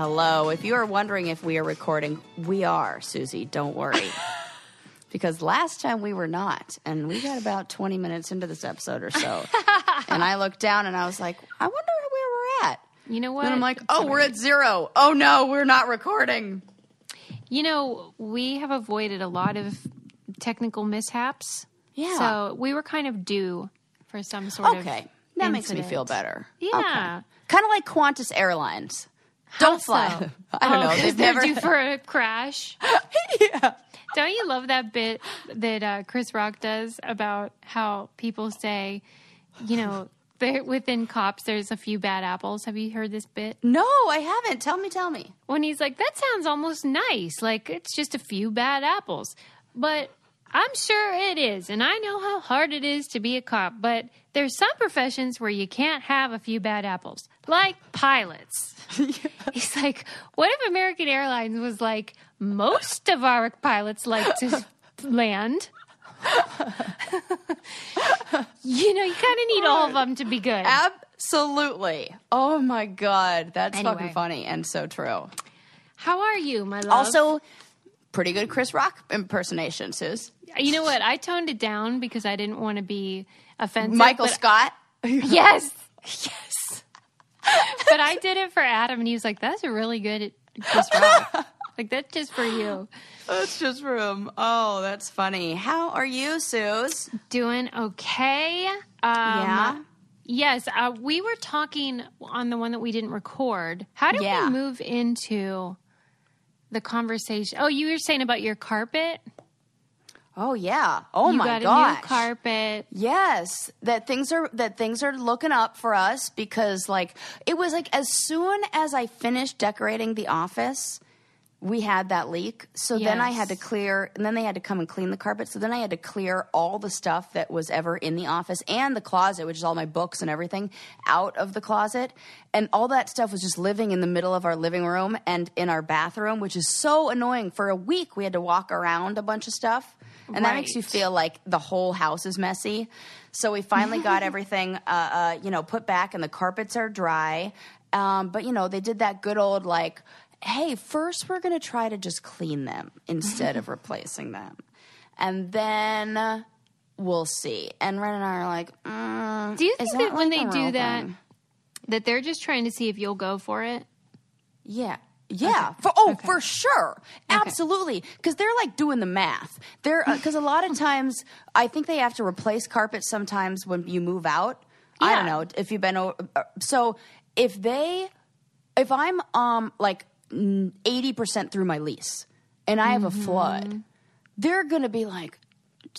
Hello. If you are wondering if we are recording, we are, Susie. Don't worry. because last time we were not, and we got about 20 minutes into this episode or so. and I looked down and I was like, I wonder where we're at. You know what? And I'm like, oh, we're at zero. Oh no, we're not recording. You know, we have avoided a lot of technical mishaps. Yeah. So we were kind of due for some sort of. Okay. That makes me feel better. Yeah. Kind of like Qantas Airlines. Don't so? fly. I don't Oh, know. They've they're never. due for a crash. yeah. Don't you love that bit that uh, Chris Rock does about how people say, you know, within cops, there's a few bad apples. Have you heard this bit? No, I haven't. Tell me, tell me. When he's like, that sounds almost nice. Like it's just a few bad apples. But I'm sure it is. And I know how hard it is to be a cop. But there's some professions where you can't have a few bad apples, like pilots. He's like, what if American Airlines was like, most of our pilots like to land? you know, you kind of need all of them to be good. Absolutely. Oh my god, that's Anyway. fucking funny and so true. How are you, my love? Also, pretty good Chris Rock impersonation, Sus. you know what? I toned it down because I didn't want to be offensive. Michael Scott. Yes, yes. But I did it for Adam, and he was like, "That's a really good Chris Rock." like that's just for you. That's just for him. Oh, that's funny. How are you, Sus? Doing okay. Um, Yeah? Yes, uh, we were talking on the one that we didn't record. How did Yeah. we move into the conversation? Oh, you were saying about your carpet. Oh yeah. Oh you my got gosh. a new carpet. Yes, that things are that things are looking up for us because like it was like as soon as I finished decorating the office, we had that leak. So then I had to clear and then they had to come and clean the carpet. So then I had to clear all the stuff that was ever in the office and the closet, which is all my books and everything, out of the closet. And all that stuff was just living in the middle of our living room and in our bathroom, which is so annoying. For a week we had to walk around a bunch of stuff. And that makes you feel like the whole house is messy. So we finally got everything, uh, uh, you know, put back, and the carpets are dry. Um, but you know, they did that good old like, hey, first we're going to try to just clean them instead of replacing them, and then we'll see. And Ren and I are like, mm, Do you think that, when like they do real that, thing? that they're just trying to see if you'll go for it? Yeah. Yeah. For, oh, for sure. Absolutely. Because they're like doing the math. They're because a lot of times I think they have to replace carpet sometimes when you move out. I don't know if you've been over. uh, So if they, if I'm um like eighty percent through my lease and I have a flood, they're gonna be like.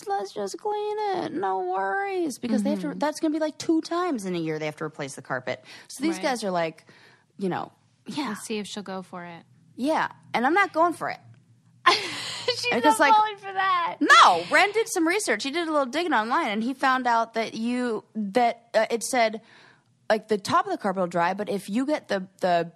Let's just clean it. No worries, because they have to. That's going to be like two times in a year they have to replace the carpet. So these Right. guys are like, you know, yeah, Let's see if she'll go for it. yeah, and I'm not going for it. She's not like- falling for that. No, Ren did some research. He did a little digging online, and he found out that you that uh, it said like the top of the carpet will dry, but if you get the the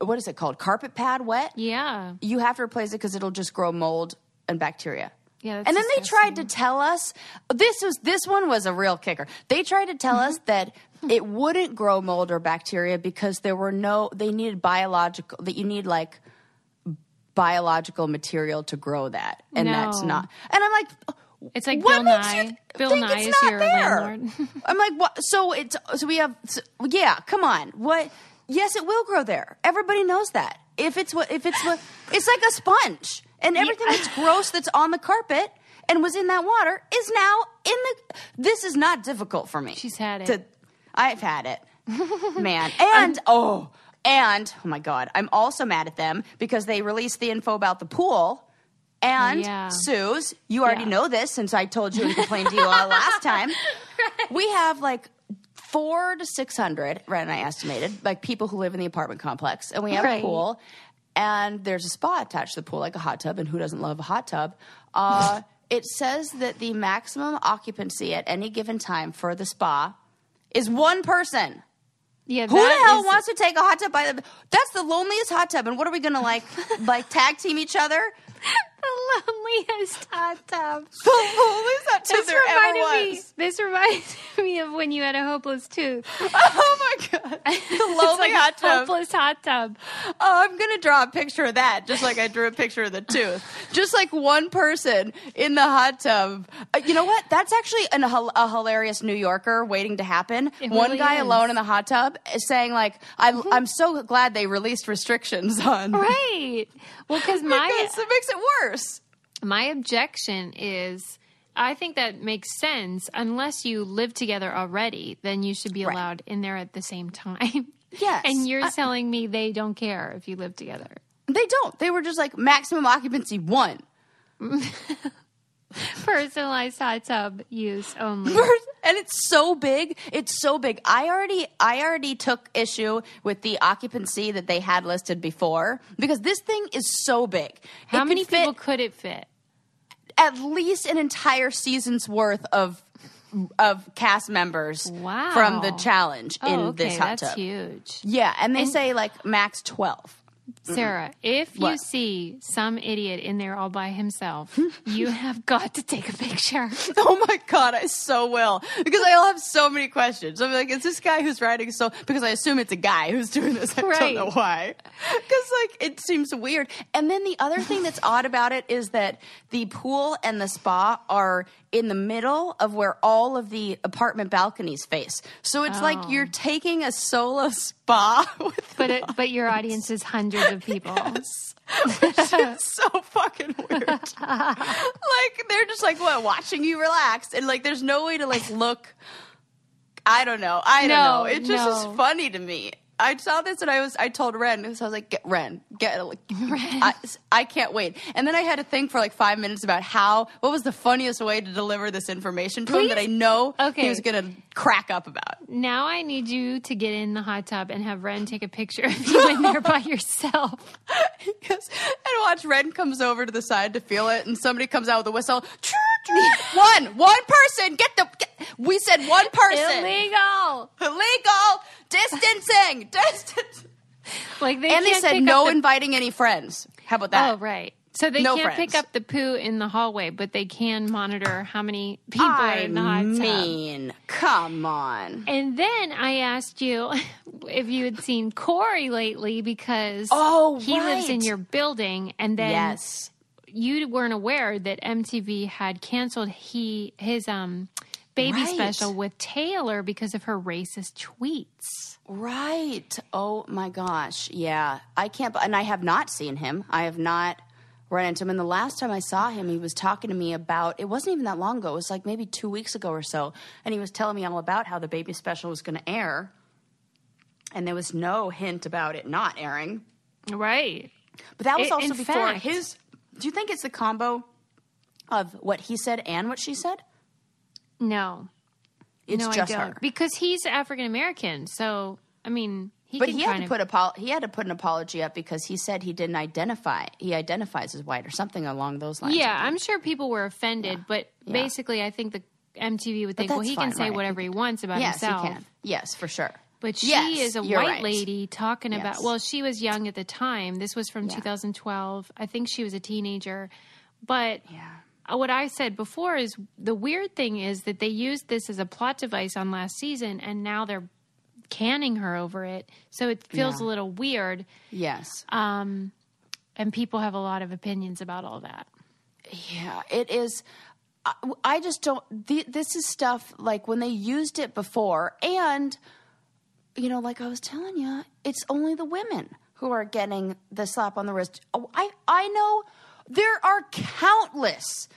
what is it called carpet pad wet, Yeah. you have to replace it because it'll just grow mold and bacteria. Yeah, and then they tried to tell us this was this one was a real kicker. They tried to tell us mm-hmm. that hmm. it wouldn't grow mold or bacteria because there were no they needed biological that you need like biological material to grow that, and that's not. And I'm like. It's like what Bill Nye. Bill Nye is your there? landlord. I'm like, what? So it's so we have, so- yeah. Come on, what? Yes, it will grow there. Everybody knows that. If it's what, if it's what, it's like a sponge, and everything that's gross that's on the carpet and was in that water is now in the. This is not difficult for me. She's had it. To, I've had it, man. And oh, and oh my god, I'm also mad at them because they released the info about the pool. And Yeah. Suze, you already Yeah. know this since I told you and complained to you uh, last time. We have like four to six hundred, Ren and I estimated, like people who live in the apartment complex, and we have Right. a pool, and there's a spa attached to the pool, like a hot tub, and who doesn't love a hot tub? Uh, it says that the maximum occupancy at any given time for the spa is one person. Yeah, Who the hell is- wants to take a hot tub by the? That's the loneliest hot tub. And what are we gonna like, like tag team each other? The loneliest hot tub. The loneliest hot tub This there ever reminded me. was. This reminds me of when you had a hopeless tooth. Oh my god, the lonely like hot a tub. hopeless hot tub. Oh, I'm gonna draw a picture of that, just like I drew a picture of the tooth. Just like one person in the hot tub. Uh, you know what? That's actually an, a, a hilarious New Yorker waiting to happen. It one really guy is. alone in the hot tub is saying like, "I'm I'm so glad they released restrictions on." Right. Well, because my Because it makes it worse. My objection is I think that makes sense unless you live together already, then you should be Right. allowed in there at the same time. Yes. And you're I- telling me they don't care if you live together. They don't. They were just like maximum occupancy one. Personalized hot tub use only. and it's so big it's so big i already i already took issue with the occupancy that they had listed before because this thing is so big How It could many fit people could it fit? at least an entire season's worth of of cast members Wow. from the challenge in oh, okay, this hot that's tub huge. yeah and they say like max 12 Sarah, if you see some idiot in there all by himself, you have got to take a picture. Oh my god, I so will because I'll have so many questions. I'm like, is this guy who's writing so? Because I assume it's a guy who's doing this. I Right. don't know why. Because like it seems weird. And then the other thing that's odd about it is that the pool and the spa are in the middle of where all of the apartment balconies face. So it's like Oh. you're taking a solo spa with But it, but your audience is hundreds of people. it's so fucking weird. like they're just like what watching you relax, and like there's no way to like look. I don't know. I don't know. It just no. is funny to me. I saw this and I was I told Ren because I was like, get Ren, get like, I, I can't wait. And then I had to think for like five minutes about how what was the funniest way to deliver this information to him that I Please? know he was gonna crack up about. Now I need you to get in the hot tub and have Ren take a picture of you in there by yourself. And watch Ren comes over to the side to feel it, and somebody comes out with a whistle. One, one person. Get the. Get, we said one person. Illegal. Illegal distancing. Distance. Like they And they said no the- inviting any friends. How about that? Oh, right. So they No can't friends. pick up the poo in the hallway, but they can monitor how many people are I in the hot tub. mean, come on. And then I asked you if you had seen Cory lately because Oh, he lives in your building, and then Yes. you weren't aware that MTV had canceled he his um baby Right. special with Taylor because of her racist tweets. Right. Oh my gosh. Yeah. I can't. And I have not seen him. I have not run into him. And the last time I saw him, he was talking to me about. It wasn't even that long ago. It was like maybe two weeks ago or so. And he was telling me all about how the baby special was going to air. And there was no hint about it not airing. Right. But that was I- also before fact- his. Do you think it's the combo of what he said and what she said? No. It's no, just I don't. her. Because he's African American, so I mean he But he had to of put a he had to put an apology up because he said he didn't identify. He identifies as white or something along those lines. Yeah, I'm sure people were offended, but Yeah. basically, I think the MTV would think, well, he can say right. whatever he wants about yes, himself. he can. Yes, for sure. But she Yes, is a white right. lady talking Yes. about. Well, she was young at the time. This was from Yeah. 2012. I think she was a teenager. But Yeah. What I said before is the weird thing is that they used this as a plot device on last season, and now they're canning her over it. So it feels Yeah. a little weird. Yes. Um, and people have a lot of opinions about all that. Yeah, it is. I, I just don't. This is stuff like when they used it before, and you know, like I was telling you, it's only the women who are getting the slap on the wrist. Oh, I I know there are countless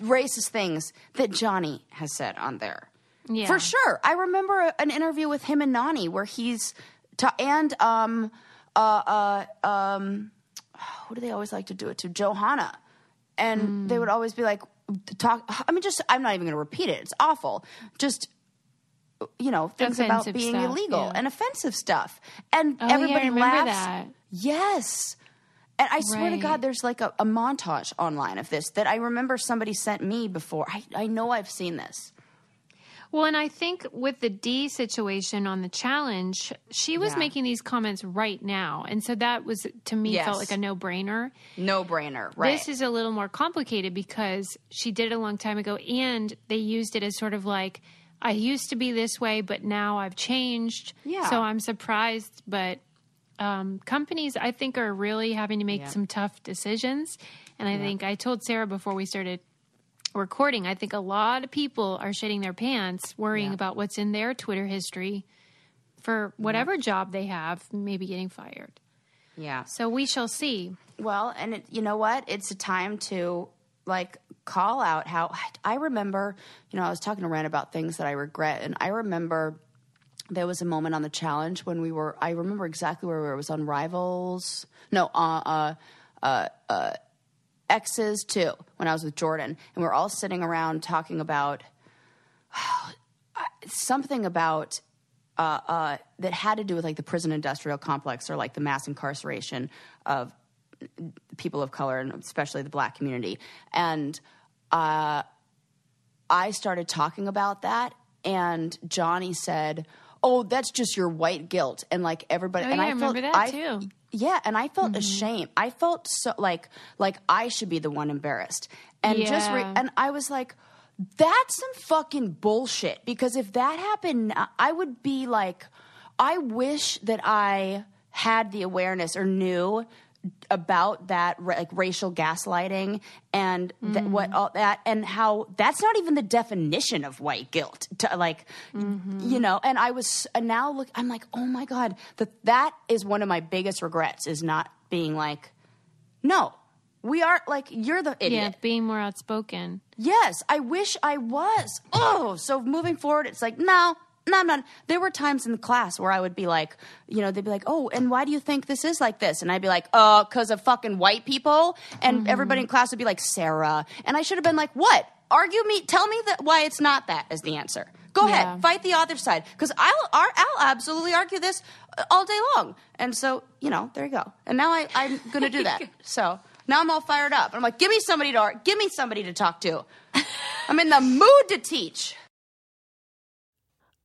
racist things that Johnny has said on there. Yeah. For sure. I remember an interview with him and Nany where he's ta- and um uh uh um who do they always like to do it to? Johanna. And they would always be like talk I mean just I'm not even going to repeat it. It's awful. Just you know, things about being stuff, illegal yeah. and offensive stuff. And Oh, everybody remember laughs. that. Yes. And I swear to God, there's like a, a montage online of this that I remember somebody sent me before. I, I know I've seen this. Well, and I think with the Dee situation on the challenge, she was Yeah. making these comments right now. And so that was, to me, Yes. felt like a no brainer. No brainer, right? This is a little more complicated because she did it a long time ago and they used it as sort of like, I used to be this way, but now I've changed. Yeah. So I'm surprised. But um, companies, I think, are really having to make Yeah. some tough decisions. And I think I told Sarah before we started recording, I think a lot of people are shitting their pants worrying Yeah. about what's in their Twitter history for whatever job they have, maybe getting fired. yeah. So we shall see. Well, and it, you know what? It's a time to like call out how I remember, you know, I was talking to Ren about things that I regret, and I remember there was a moment on the challenge when we were. I remember exactly where we were. It was on Rivals. No, uh, uh, uh, uh, X's too. When I was with Jordan, and we are all sitting around talking about something about uh, uh, that had to do with like the prison industrial complex or like the mass incarceration of people of color and especially the black community. And uh, I started talking about that, and Johnny said, "Oh, that's just your white guilt," and like everybody. Oh, and yeah, I I felt, remember that, I- too. Yeah, and I felt mm-hmm. ashamed. I felt so like like I should be the one embarrassed, and just re- and I was like. That's some fucking bullshit. Because if that happened, I would be like, I wish that I had the awareness or knew about that like racial gaslighting and th- what all that and how that's not even the definition of white guilt to like mm-hmm. you know and i was and now look i'm like oh my god that that is one of my biggest regrets is not being like no we are like you're the idiot Yeah, being more outspoken. Yes, I wish I was. Oh, so moving forward, it's like, no, no, no. There were times in the class where I would be like, you know, they'd be like, oh, and why do you think this is like this? And I'd be like, uh, because of fucking white people. And everybody in class would be like, Sarah. And I should have been like, what? Argue me, tell me that why it's not that as the answer. Go Yeah. ahead, fight the other side. Because I'll, I'll I'll absolutely argue this uh, all day long. And so, you know, there you go. And now I, I'm going to do that. So now I'm all fired up. I'm like, give me somebody to give me somebody to talk to. I'm in the mood to teach.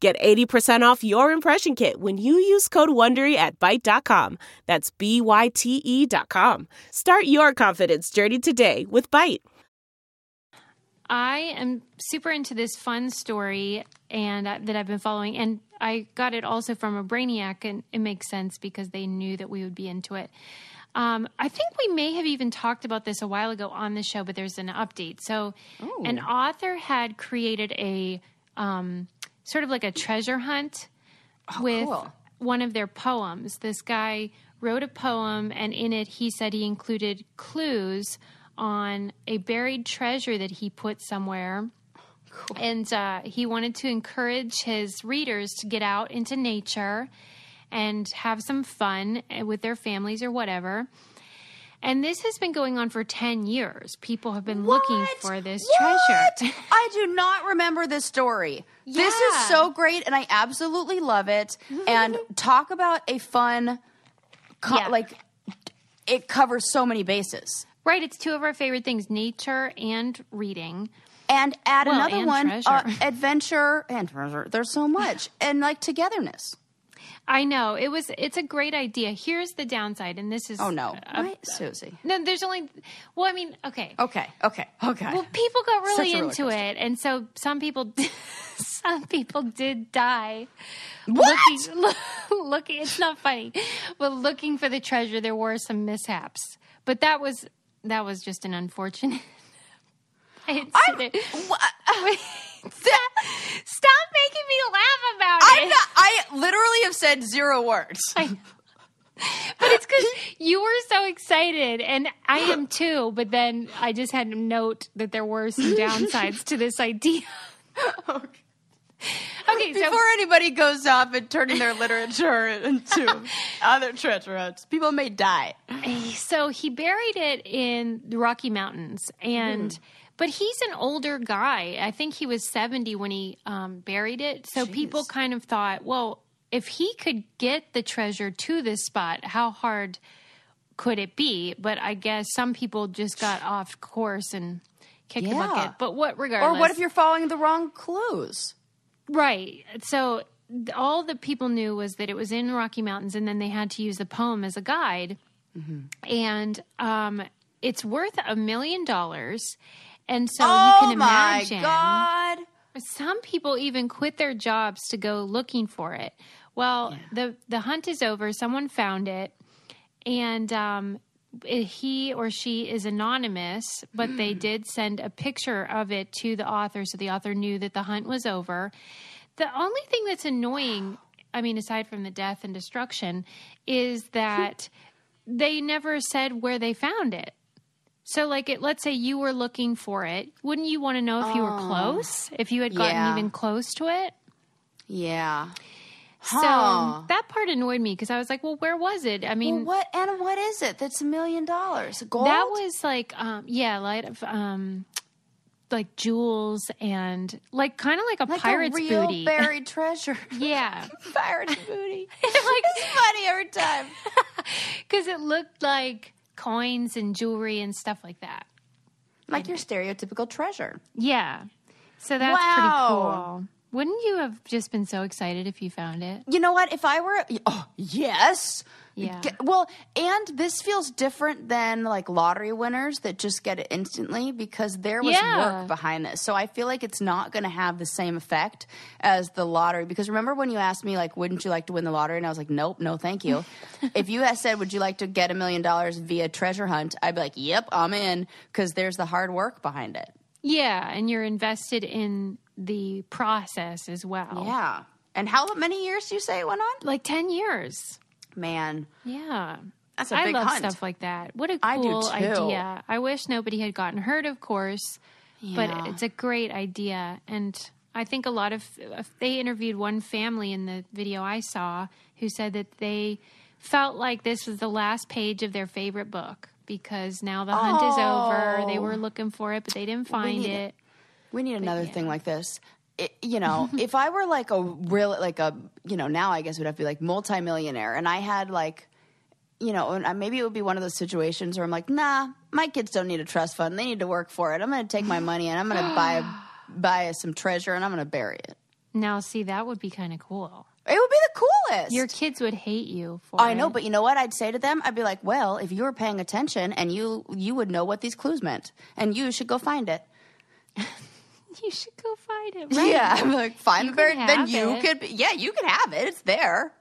Get 80% off your impression kit when you use code WONDERY at Byte.com. That's B-Y-T-E dot com. Start your confidence journey today with Byte. I am super into this fun story and uh, that I've been following, and I got it also from a Brainiac, and it makes sense because they knew that we would be into it. Um, I think we may have even talked about this a while ago on the show, but there's an update. So, an author had created a um, sort of like a treasure hunt with cool. one of their poems. This guy wrote a poem, and in it, he said he included clues on a buried treasure that he put somewhere. And uh, he wanted to encourage his readers to get out into nature and have some fun with their families or whatever. And this has been going on for 10 years. People have been looking for this What? treasure. I do not remember this story. This is so great, and I absolutely love it. And talk about a fun, co- Yeah. like it covers so many bases. right, it's two of our favorite things nature and reading. And add Well, another and one, uh, adventure and treasure. There's so much, and like togetherness. I know. It was it's a great idea. Here's the downside and this is Oh no, right, Susie? No, there's only well, I mean, okay. Okay, okay, okay. Well, people got really Such a roller into coaster. it, and so some people, some people did die. What? Looking, look, looking, it's not funny, but looking for the treasure, there were some mishaps. But that was that was just an unfortunate incident. Stop, making me laugh about it. I'm not, I literally have said zero words. I- but it's because you were so excited, and I am too. But then I just had to note that there were some downsides to this idea. Okay, so Before anybody goes off and turning their literature into other treasure hunts, people may die. so he buried it in the Rocky Mountains, and Hmm. But he's an older guy. I think he was seventy when he um, buried it. So people kind of thought, well, if he could get the treasure to this spot, how hard could it be? But I guess some people just got off course and kicked the bucket. But what, regardless, Or what if you're following the wrong clues? Right. So all the people knew was that it was in Rocky Mountains, and then they had to use the poem as a guide. And um, it's worth a million dollars. And so you oh can my imagine god! some people even quit their jobs to go looking for it. Well, the the hunt is over. Someone found it, and um, he or she is anonymous, but they did send a picture of it to the author, so the author knew that the hunt was over. The only thing that's annoying, I mean, aside from the death and destruction, is that they never said where they found it. So, like, it, let's say you were looking for it, wouldn't you want to know if you were close, if you had gotten Yeah. even close to it? Yeah. So that part annoyed me because I was like, well, where was it? I mean, Well, what and what is it? That's a million dollars. Gold. that was like, um, yeah, like, um, like jewels and like kind of like a like pirate's a real booty. buried treasure. yeah, Pirate's booty. like it's funny every time. because it looked like coins and jewelry and stuff like that. Like your stereotypical treasure. Yeah, so that's pretty cool. Wouldn't you have just been so excited if you found it? You know what? If I were, oh yes, Yeah. G- Well, and this feels different than like lottery winners that just get it instantly because there was Yeah. work behind this. So I feel like it's not going to have the same effect as the lottery. Because remember when you asked me like, wouldn't you like to win the lottery? And I was like, nope, no, thank you. if you had said, would you like to get a million dollars via treasure hunt? I'd be like, yep, I'm in because there's the hard work behind it. Yeah, and you're invested in the process as well. Yeah. And how many years do you say it went on? like ten years. Man, Yeah. that's a I big love hunt. stuff like that. What a cool too. idea. I wish nobody had gotten hurt, of course, Yeah. but it's a great idea. And I think a lot of, they interviewed one family in the video I saw who said that they felt like this was the last page of their favorite book because now the hunt is over. They Oh. were looking for it, but they didn't find need it. We need another thing like this. It, you know, if I were like a real, like a, you know, now I guess it would have to be like multimillionaire, and I had like, you know, maybe it would be one of those situations where I'm like, nah, my kids don't need a trust fund; they need to work for it. I'm going to take my money and I'm going to buy buy some treasure and I'm going to bury it. Now, see, that would be kind of cool. It would be the coolest. Your kids would hate you for I know, but you know what I'd say to them? I'd be like, well, if you were paying attention and you you would know what these clues meant, and you should go find it. you should go find it. Right. Yeah, I'm like, find You the bird. Then you it. could, be, yeah, you could have it. It's there.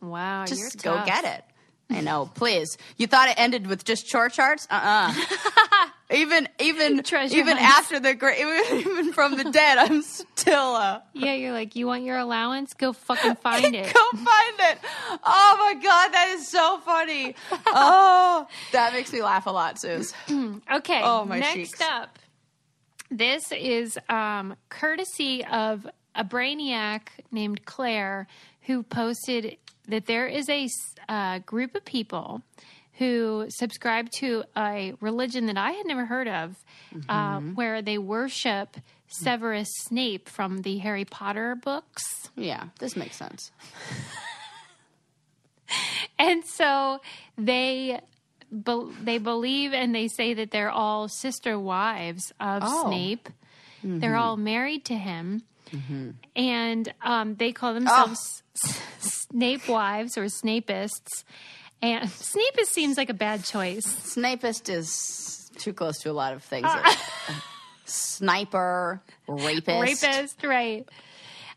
Wow, Just go tough. get it. I know, please. You thought it ended with just chore charts? Uh uh even even Treasure even hunts. after the great, even, even from the dead, I'm still uh, Yeah, you're like, you want your allowance? Go fucking find it. go find it. Oh my god, that is so funny. Oh, that makes me laugh a lot, Suze. Okay. Oh, my next cheeks. up, this is um, courtesy of a brainiac named Claire who posted that there is a uh, group of people who subscribe to a religion that I had never heard of, uh, Mm-hmm. where they worship Severus Snape from the Harry Potter books. Yeah, this makes sense. and so they be- they believe and they say that they're all sister wives of Oh. Snape. They're all married to him, and um, they call themselves S- Snape wives or Snapists. And Snapist seems like a bad choice. Snapist is too close to a lot of things. Ah. Sniper, rapist. Rapist, right?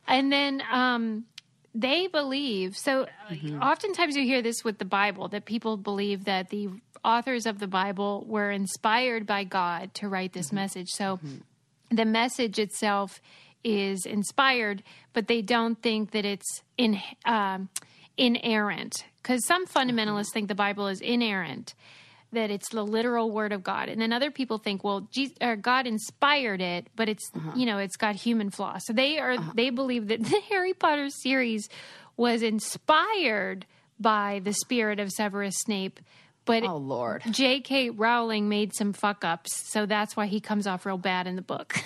And then um, they believe. So, uh, oftentimes you hear this with the Bible that people believe that the authors of the Bible were inspired by God to write this mm-hmm. message. So, mm-hmm. the message itself is inspired, but they don't think that it's in um, inerrant. Because some fundamentalists mm-hmm. think the Bible is inerrant. that it's the literal word of God, and then other people think, well, Jesus, uh, or God inspired it, but it's uh-huh. you know it's got human flaws. So they are uh-huh. they believe that the Harry Potter series was inspired by the spirit of Severus Snape, but Oh Lord. J.K. Rowling made some fuck ups, so that's why he comes off real bad in the book.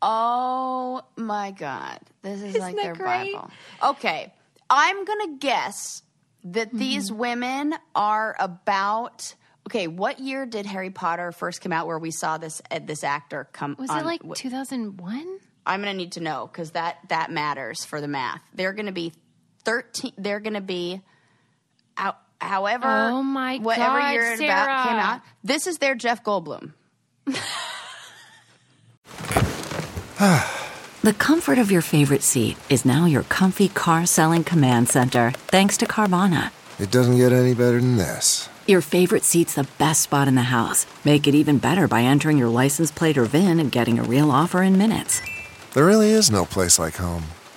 Oh my God. This is like their great? Bible. Okay. I'm going to guess that Mm-hmm. these women are about. Okay, what year did Harry Potter first come out where we saw this uh, this actor come was on? it like 2001? I'm going to need to know because that that matters for the math. They're going to be 13 they're going to be out however Oh my whatever God, year it about came out. This is their Jeff Goldblum. The comfort of your favorite seat is now your comfy car selling command center, thanks to Carvana. It doesn't get any better than this. Your favorite seat's the best spot in the house. Make it even better by entering your license plate or VIN and getting a real offer in minutes. There really is no place like home.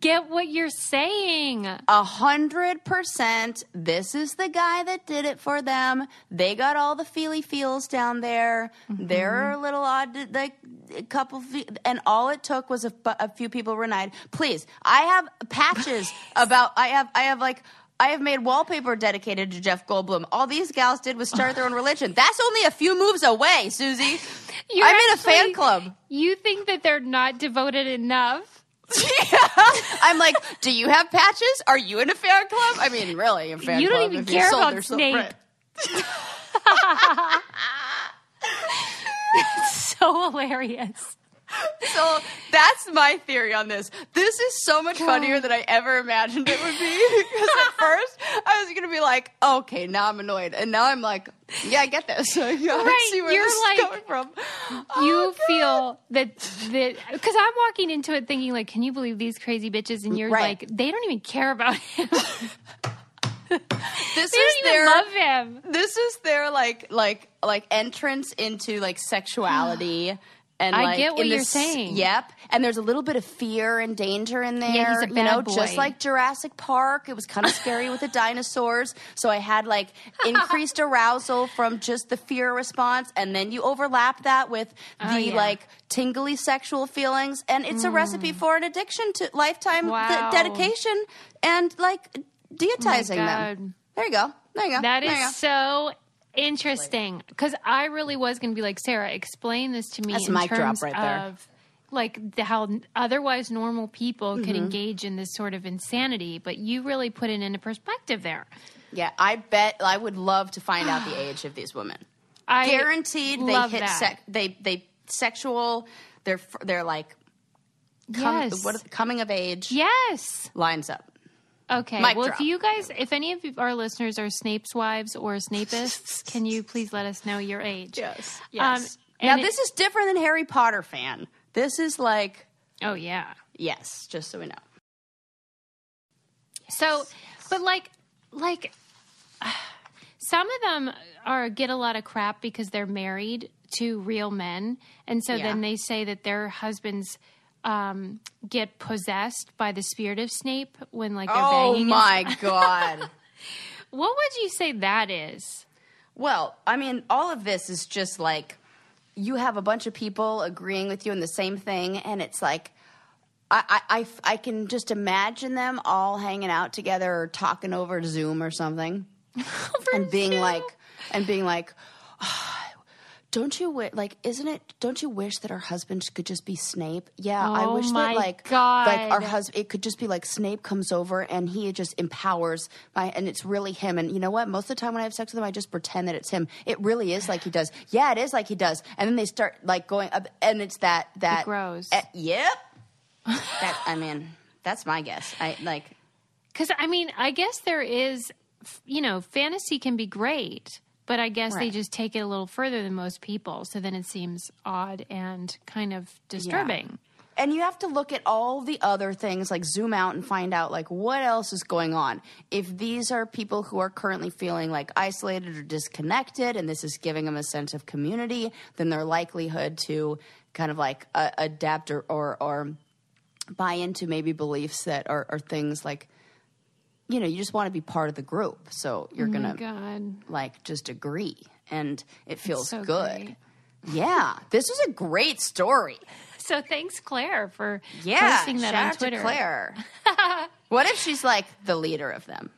get what you're saying. A hundred percent. This is the guy that did it for them. They got all the feely feels down there. Mm-hmm. They're a little odd, like a couple, fe- and all it took was a, a few people were nice. Please, I have patches about. I have. I have like. I have made wallpaper dedicated to Jeff Goldblum. All these gals did was start their own religion. That's only a few moves away, Susie. You're I'm in a fan club. You think that they're not devoted enough? I'm like, do you have patches? Are you in a fan club? I mean, really, a fan You don't even if you care about Snape. right. So hilarious. So that's my theory on this. This is so much funnier than I ever imagined it would be. Because at first I was gonna be like, okay, now I'm annoyed, and now I'm like, yeah, I get this. Yeah, I Right, see where you're this is like- coming from. Oh, you feel that that because I'm walking into it thinking like, can you believe these crazy bitches? And you're Right. like, they don't even care about him. they This is don't even their love him. this is their like like like entrance into like sexuality and I like get what in you're this- saying. Yep, and there's a little bit of fear and danger in there. Yeah, he's a you know, bad just like Jurassic Park. It was kind of scary with the dinosaurs, so I had like increased arousal from just the fear response, and then you overlap that with the Oh, yeah. like tingly sexual feelings, and it's a recipe for an addiction to lifetime th- Mm. Dedication and like deitizing them. There you go. There you go. That There is so interesting because I really was going to be like Sarah, explain this to me That's in a mic drop terms right there. of like the, how otherwise normal people Mm-hmm. could engage in this sort of insanity, but you really put it into perspective there. Yeah, I bet I would love to find out the age of these women. I Guaranteed, they love hit that. sec- they they sexual. They're f- they're like com- yes. what coming of age yes. lines up. Okay. Mic well, drop. if you guys, if any of our listeners are Snape's wives or Snapists, can you please let us know your age? Yes, Um, yes. now this is different than Harry Potter fan. This is like Oh yeah. yes, just so we know. So, but like, like, some of them are get a lot of crap because they're married to real men, and so Yeah. then they say that their husbands um, get possessed by the spirit of Snape when like they're Oh banging. my god. What would you say that is? Well, I mean, all of this is just like you have a bunch of people agreeing with you in the same thing, and it's like I, I, I, I can just imagine them all hanging out together or talking over Zoom or something, and being like, and being like, "Ah, don't you wi- like? Isn't it? Don't you wish that our husband could just be Snape? Yeah, I Oh wish my that like like our husband. It could just be like Snape comes over and he just empowers my, and it's really him. And you know what? Most of the time when I have sex with him, I just pretend that it's him. It really is like he does. Yeah, it is like he does. And then they start like going up, and it's that that grows. Eh, yep. that I mean, that's my guess. I like. Because I mean, I guess there is, you know, fantasy can be great, but I guess they just take it a little further than most people. So then it seems odd and kind of disturbing. and you have to look at all the other things like zoom out and find out like what else is going on if these are people who are currently feeling like isolated or disconnected and this is giving them a sense of community then their likelihood to kind of like uh, adapt or, or or buy into maybe beliefs that are, are things like you know you just want to be part of the group so you're Oh gonna like just agree and it feels so good great. yeah this was a great story So thanks, Claire, for yeah, posting that shout on Twitter. To Claire. what if she's like the leader of them?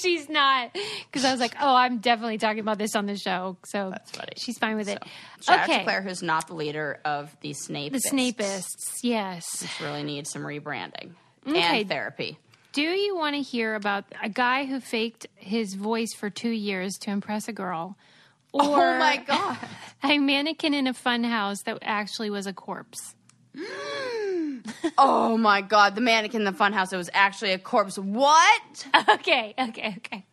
she's not because I was like, oh, I'm definitely talking about this on the show. So that's funny. she's fine with it. Shout out okay, to Claire, who's not the leader of the Snape. the Snapists. Yes. It really need some rebranding Okay. and therapy. Do you want to hear about a guy who faked his voice for two years to impress a girl? Oh or oh my god! a mannequin in a fun house that actually was a corpse. Oh my god! The mannequin in the funhouse. It was actually a corpse. What? Okay, okay, okay.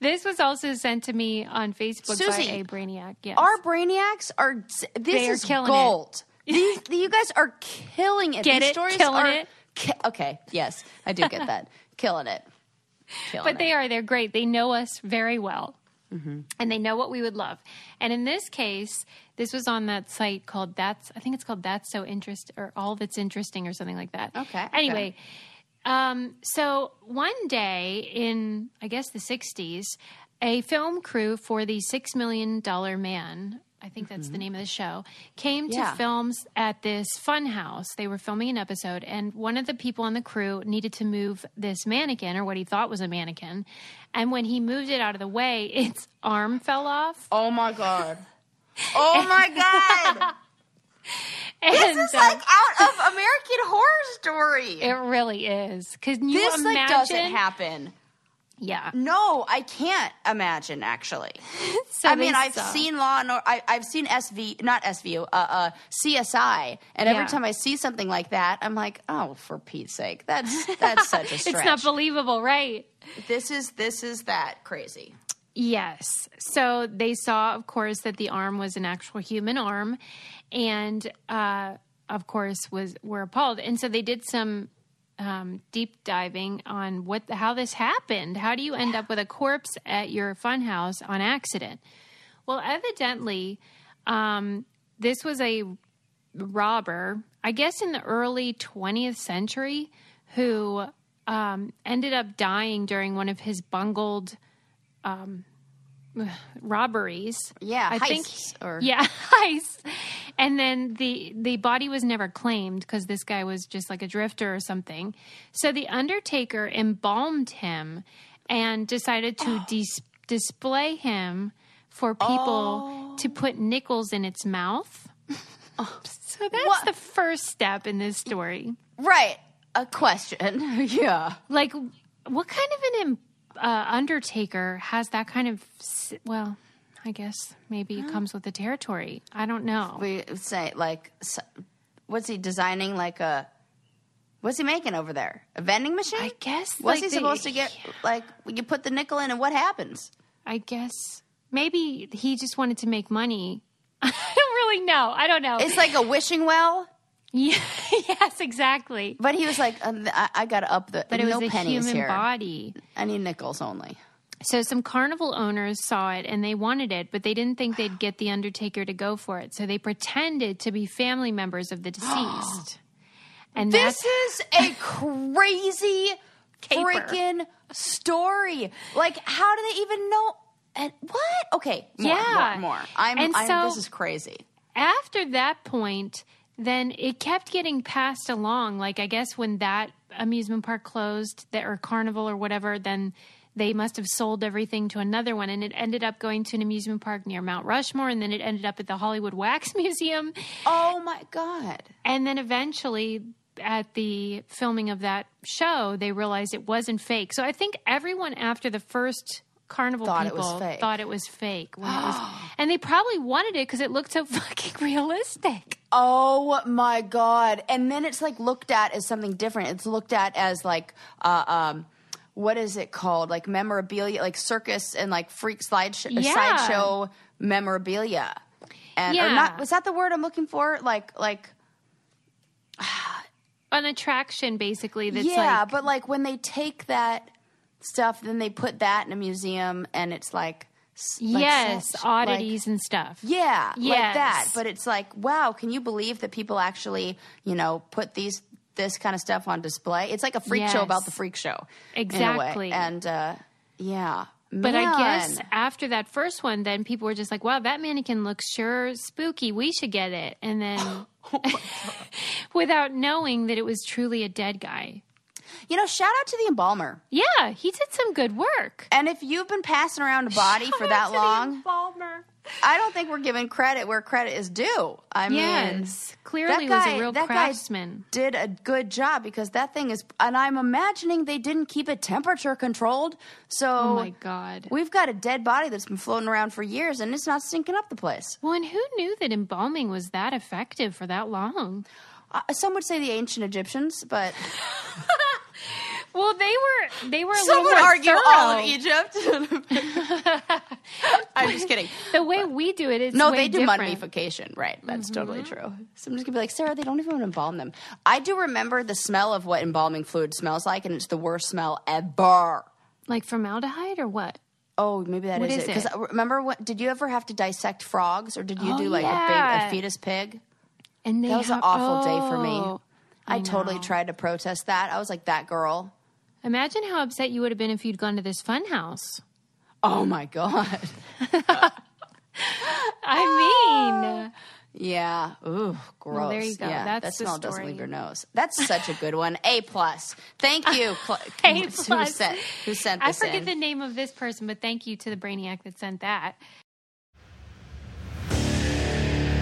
This was also sent to me on Facebook Susie, by a brainiac. Yes. Our brainiacs are. This They are is killing it. These, you guys are killing it. Get These it? stories Killing are it? Ki- okay. Yes, I do get that. killing it. Killing but they it. are they're great. They know us very well. Mm-hmm. And they know what we would love. And in this case, this was on that site called That's I think it's called That's So Interest or All That's Interesting or something like that. Okay, Anyway, um, so one day in I guess the 60s, a film crew for the 6 million dollar man I think that's the name of the show, came to Mm-hmm. Yeah. films at this fun house. They were filming an episode, and one of the people on the crew needed to move this mannequin, or what he thought was a mannequin. And when he moved it out of the way, its arm fell off. Oh my god. Oh my god. And, This is uh, like out of American Horror Story. it really is. Can you this imagine? like doesn't happen. Yeah. No, I can't imagine actually. So I mean, I've seen Law and Or- I, I've seen SV, not SVU, uh, uh, CSI, and every time I see something like that, I'm like, oh, for Pete's sake, that's that's such a stretch. It's not believable, right? this is this is that crazy. Yes. So they saw, of course, that the arm was an actual human arm, and uh, of course was were appalled. And so they did some um, deep diving on what how this happened. How do you end up with a corpse at your funhouse on accident? Well, evidently, um, this was a robber, I guess, in the early 20th century, who um, ended up dying during one of his bungled robberies. Yeah, I think heists or- yeah, heists. And then the the body was never claimed because this guy was just like a drifter or something. So the Undertaker embalmed him and decided to dis- display him for people oh. to put nickels in its mouth. Oh. so that's What? the first step in this story. Right. A question. yeah. Like, what kind of an uh, Undertaker has that kind of? Well, I guess maybe it comes with the territory. I don't know. We say like, what's he designing? Like a, what's he making over there? A vending machine? I guess. What's like, he they- supposed to get? Like, you put the nickel in, and what happens? I guess maybe he just wanted to make money. I don't really know. I don't know. It's like a wishing well, yeah, yes, exactly. but he was like, um, I, I got to up the. But it no was a human here. body. I need nickels only. So some carnival owners saw it and they wanted it, but they didn't think they'd get the Undertaker to go for it. So they pretended to be family members of the deceased. and This is a crazy freaking story. Like, how do they even know? And what? Okay, more, Yeah. more, more. I'm, And I'm. so- this is crazy. after that point, then it kept getting passed along. Like I guess when that amusement park closed, that or carnival or whatever, then they must have sold everything to another one and it ended up going to an amusement park near Mount Rushmore and then it ended up at the Hollywood Wax Museum Oh my god. and then eventually at the filming of that show they realized it wasn't fake. So I think everyone after the first carnival Thought it people was fake. thought it was fake when it was and they probably wanted it cuz it looked so fucking realistic. Oh my god! And then it's like looked at as something different. It's looked at as like, uh, um, what is it called? Like memorabilia, like circus and like freak slideshow, Yeah. sideshow memorabilia. And or Yeah. not was that the word I'm looking for? Like like An attraction basically that's yeah, like but like when they take that stuff, then they put that in a museum, and it's like like yes, such, oddities like- and stuff. Yeah, like that. Yes. But it's like, wow, can you believe that people actually, you know, put these this kind of stuff on display? It's like a freak show about the freak show, in a way. Exactly. And uh, yeah, But I guess after that first one, then people were just like, wow, that mannequin looks sure spooky. We should get it. And then Oh without knowing that it was truly a dead guy. You know, shout out to the embalmer. Yeah, he did some good work. And if you've been passing around a body for that long, embalmer. I don't think we're giving credit where credit is due. I mean, Yes. Clearly that was guy- a real that guy craftsman. Did a good job because that thing is, and I'm imagining they didn't keep it temperature controlled. So, Oh my God. we've got a dead body that's been floating around for years, and it's not stinking up the place. Well, and who knew that embalming was that effective for that long? Uh, some would say the ancient Egyptians, but Well, they were they were a some little would more argue thorough. all of Egypt. I'm just kidding. The way we do it is No, they do different. mummification, right? That's totally Mm-hmm. true. Someone's gonna be like, Sarah, they don't even embalm them. I do remember the smell of what embalming fluid smells like, and it's the worst smell ever. Like formaldehyde or what? Oh, maybe that What is is it. Because remember, what did you ever have to dissect frogs, or did you Oh, do like a, big, a fetus pig? And That was an awful day for me. Oh, I, totally know. tried to protest that. I was like that girl. Imagine how upset you would have been if you'd gone to this fun house. Oh my god. I mean, Yeah. Ooh, gross. there you go. Yeah, That's that the smell doesn't story. leave your nose. That's such a good one. A plus. Thank you. Cl- A Who plus. sent, who sent I this forget in? the name of this person, but thank you to the brainiac that sent that.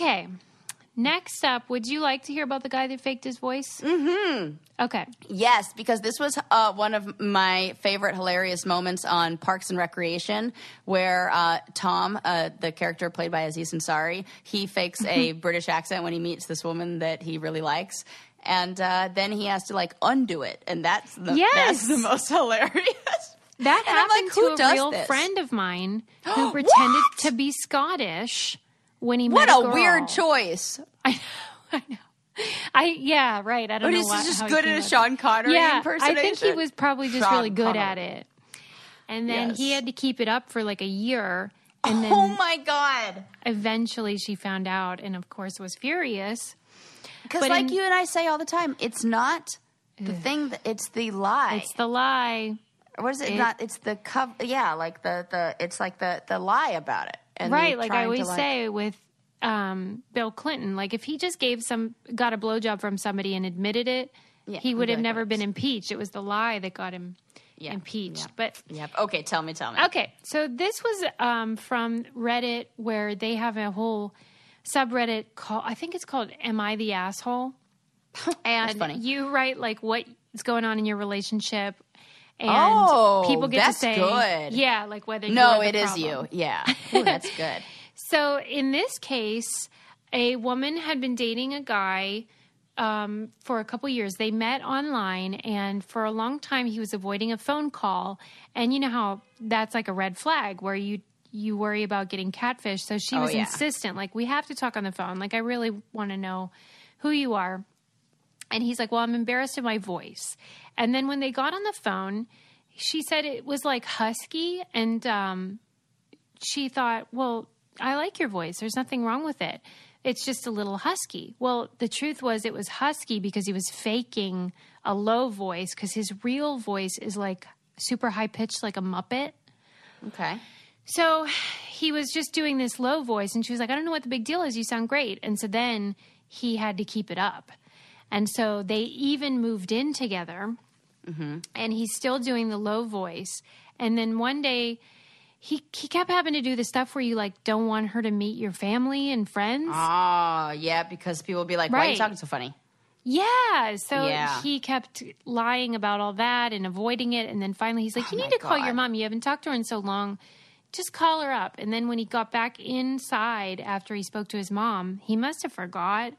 Okay. Next up, would you like to hear about the guy that faked his voice? Mm-hmm. Okay. Yes, because this was uh, one of my favorite hilarious moments on Parks and Recreation, where uh, Tom, uh, the character played by Aziz Ansari, he fakes a British accent when he meets this woman that he really likes. And uh, then he has to like undo it, and that's the Yes. that's the most hilarious. That And happened like, to a real this? friend of mine who pretended to be Scottish when he What a girl. weird choice! I know. I know. I yeah, right. I don't But know. he's just he good came at a Sean Connery yeah, impersonation. I think he was probably just Sean really good Connery. at it. And then he had to keep it up for like a year. And then Oh my god! eventually she found out and of course was furious. Because like in- you and I say all the time, it's not the thing; that, it's the lie. It's the lie. what is it, it- not? It's the cover. Yeah, like the the. It's like the the lie about it. And right, like I always like- say with um, Bill Clinton, like if he just gave some got a blowjob from somebody and admitted it, Yeah, he would have never been impeached. It was the lie that got him Yeah, impeached. yeah. But Yep. Okay, tell me, tell me. Okay, so this was um, from Reddit, where they have a whole subreddit called I think it's called "Am I the Asshole?" And you write like what's going on in your relationship, and Oh, people get that's to say, good. "Yeah, like whether No, it is problem. you. Yeah. Ooh, that's good. So in this case, a woman had been dating a guy um, for a couple years. They met online, and for a long time, he was avoiding a phone call. And you know how that's like a red flag where you you worry about getting catfish. So she Oh, was yeah. insistent, like we have to talk on the phone. Like I really want to know who you are. And he's like, Well, I'm embarrassed of my voice. And then when they got on the phone, she said it was like husky. And um, she thought, Well, I like your voice. There's nothing wrong with it. It's just a little husky. Well, the truth was it was husky because he was faking a low voice because his real voice is like super high pitched, like a Muppet. Okay. So he was just doing this low voice, and she was like, I don't know what the big deal is. You sound great. And so then he had to keep it up. And so they even moved in together, Mm-hmm. and he's still doing the low voice. And then one day, he, he kept having to do the stuff where you like don't want her to meet your family and friends. Oh, yeah, because people will be like, why are you talking so funny? Yeah. So Yeah. he kept lying about all that and avoiding it. And then finally he's like, oh You Oh need my to call your mom. You haven't talked to her in so long. Just call her up. And then when he got back inside after he spoke to his mom, he must have forgot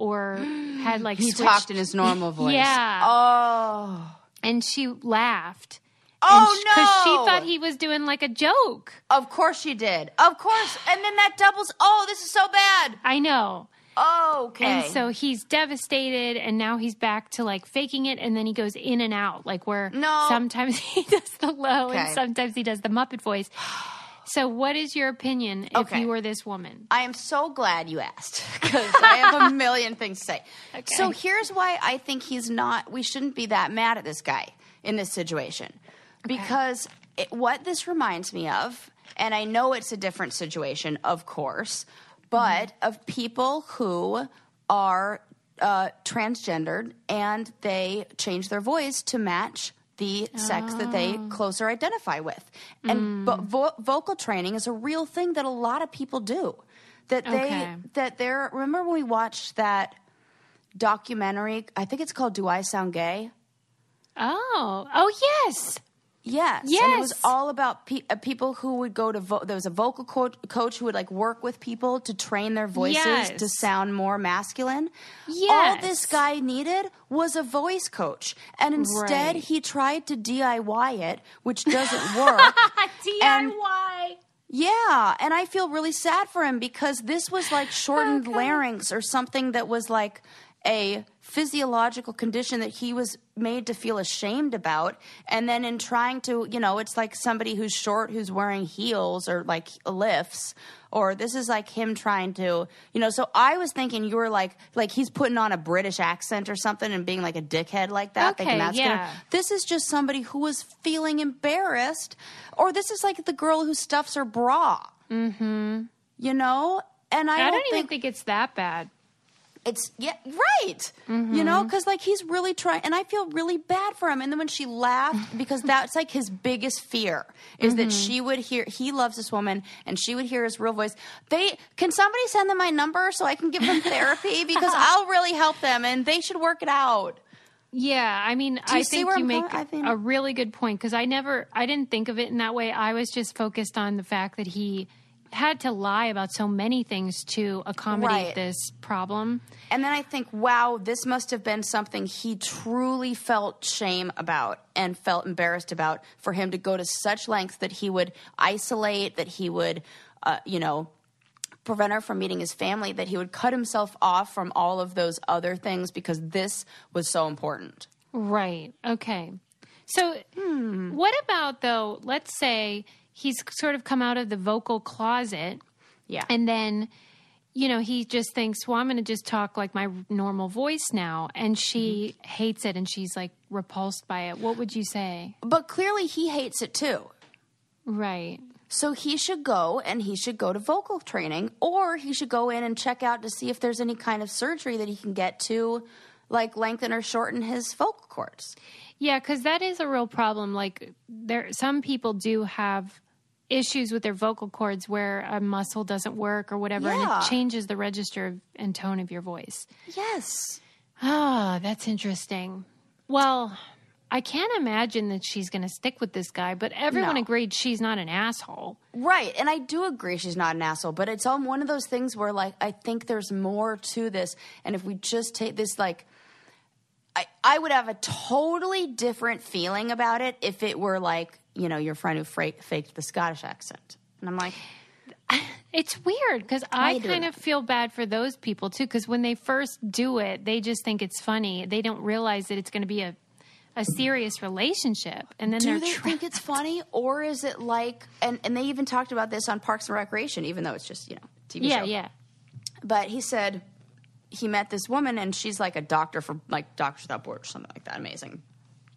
or had like He switched- talked in his normal voice. Yeah. Oh. And she laughed. Oh, no! Because she thought he was doing like a joke. Of course she did. Of course. And then that doubles. Oh, this is so bad. I know. Oh, okay. And so he's devastated, and now he's back to like faking it, and then he goes in and out, like where No. sometimes he does the low Okay. and sometimes he does the Muppet voice. So, what is your opinion if Okay. you were this woman? I am so glad you asked because I have a million things to say. Okay. So here's why I think he's not, we shouldn't be that mad at this guy in this situation. Because it, what this reminds me of, and I know it's a different situation, of course, but of people who are uh, transgendered and they change their voice to match the sex that they ah. closer identify with. And mm. vo- vo- vocal training is a real thing that a lot of people do. That they Okay. that they're remember when we watched that documentary, I think it's called Do I Sound Gay? Oh, oh, yes. Yes. And it was all about pe- uh, people who would go to, vo- there was a vocal coach, coach who would like work with people to train their voices to sound more masculine. Yes. All this guy needed was a voice coach. And instead, Right. he tried to DIY it, which doesn't work. And- DIY. Yeah, and I feel really sad for him because this was like shortened larynx or something that was like a physiological condition that he was made to feel ashamed about. And then in trying to, you know, it's like somebody who's short who's wearing heels or like lifts. Or this is like him trying to, you know. So I was thinking you were like, like he's putting on a British accent or something and being like a dickhead like that. Okay, yeah. gonna this is just somebody who was feeling embarrassed, or this is like the girl who stuffs her bra. Mm-hmm. You know, and I, I, don't, don't, even think, think it's that bad. It's yeah right. You know, mm-hmm. because like he's really trying, and I feel really bad for him. And then when she laughed, because that's like his biggest fear is that mm-hmm. she would hear. He loves this woman, and she would hear his real voice. They can somebody send them my number so I can give them therapy because I'll really help them, and they should work it out. Yeah, I mean, I think you I'm make I think- a really good point because I never, I didn't think of it in that way. I was just focused on the fact that he had to lie about so many things to accommodate Right. this problem. And then I think, wow, this must have been something he truly felt shame about and felt embarrassed about for him to go to such lengths that he would isolate, that he would, uh, you know, prevent her from meeting his family, that he would cut himself off from all of those other things because this was so important. Right. Okay. So, Hmm. what about though? Let's say he's sort of come out of the vocal closet, Yeah. and then, you know, he just thinks, "Well, I'm going to just talk like my normal voice now," and she Mm-hmm. hates it, and she's like repulsed by it. What would you say? but clearly he hates it too. Right. So he should go and he should go to vocal training or he should go in and check out to see if there's any kind of surgery that he can get to like lengthen or shorten his vocal cords. Yeah, because that is a real problem. Like there, some people do have issues with their vocal cords where a muscle doesn't work or whatever, and it changes the register of, and tone of your voice. Yes. Ah, that's interesting. Well, I can't imagine that she's going to stick with this guy, but everyone No. agreed she's not an asshole. Right. And I do agree she's not an asshole, but it's on one of those things where like I think there's more to this and if we just take this like I, I would have a totally different feeling about it if it were like, you know, your friend who fra- faked the Scottish accent. And I'm like, It's weird because I kind of feel bad for those people too. Because when they first do it, they just think it's funny. They don't realize that it's going to be a a serious relationship, and then Do they're they think it's funny, or is it like? And and they even talked about this on Parks and Recreation, even though it's just you know TV yeah, show. yeah. But he said he met this woman, and she's like a doctor for like Doctors Without Borders, something like that. Amazing.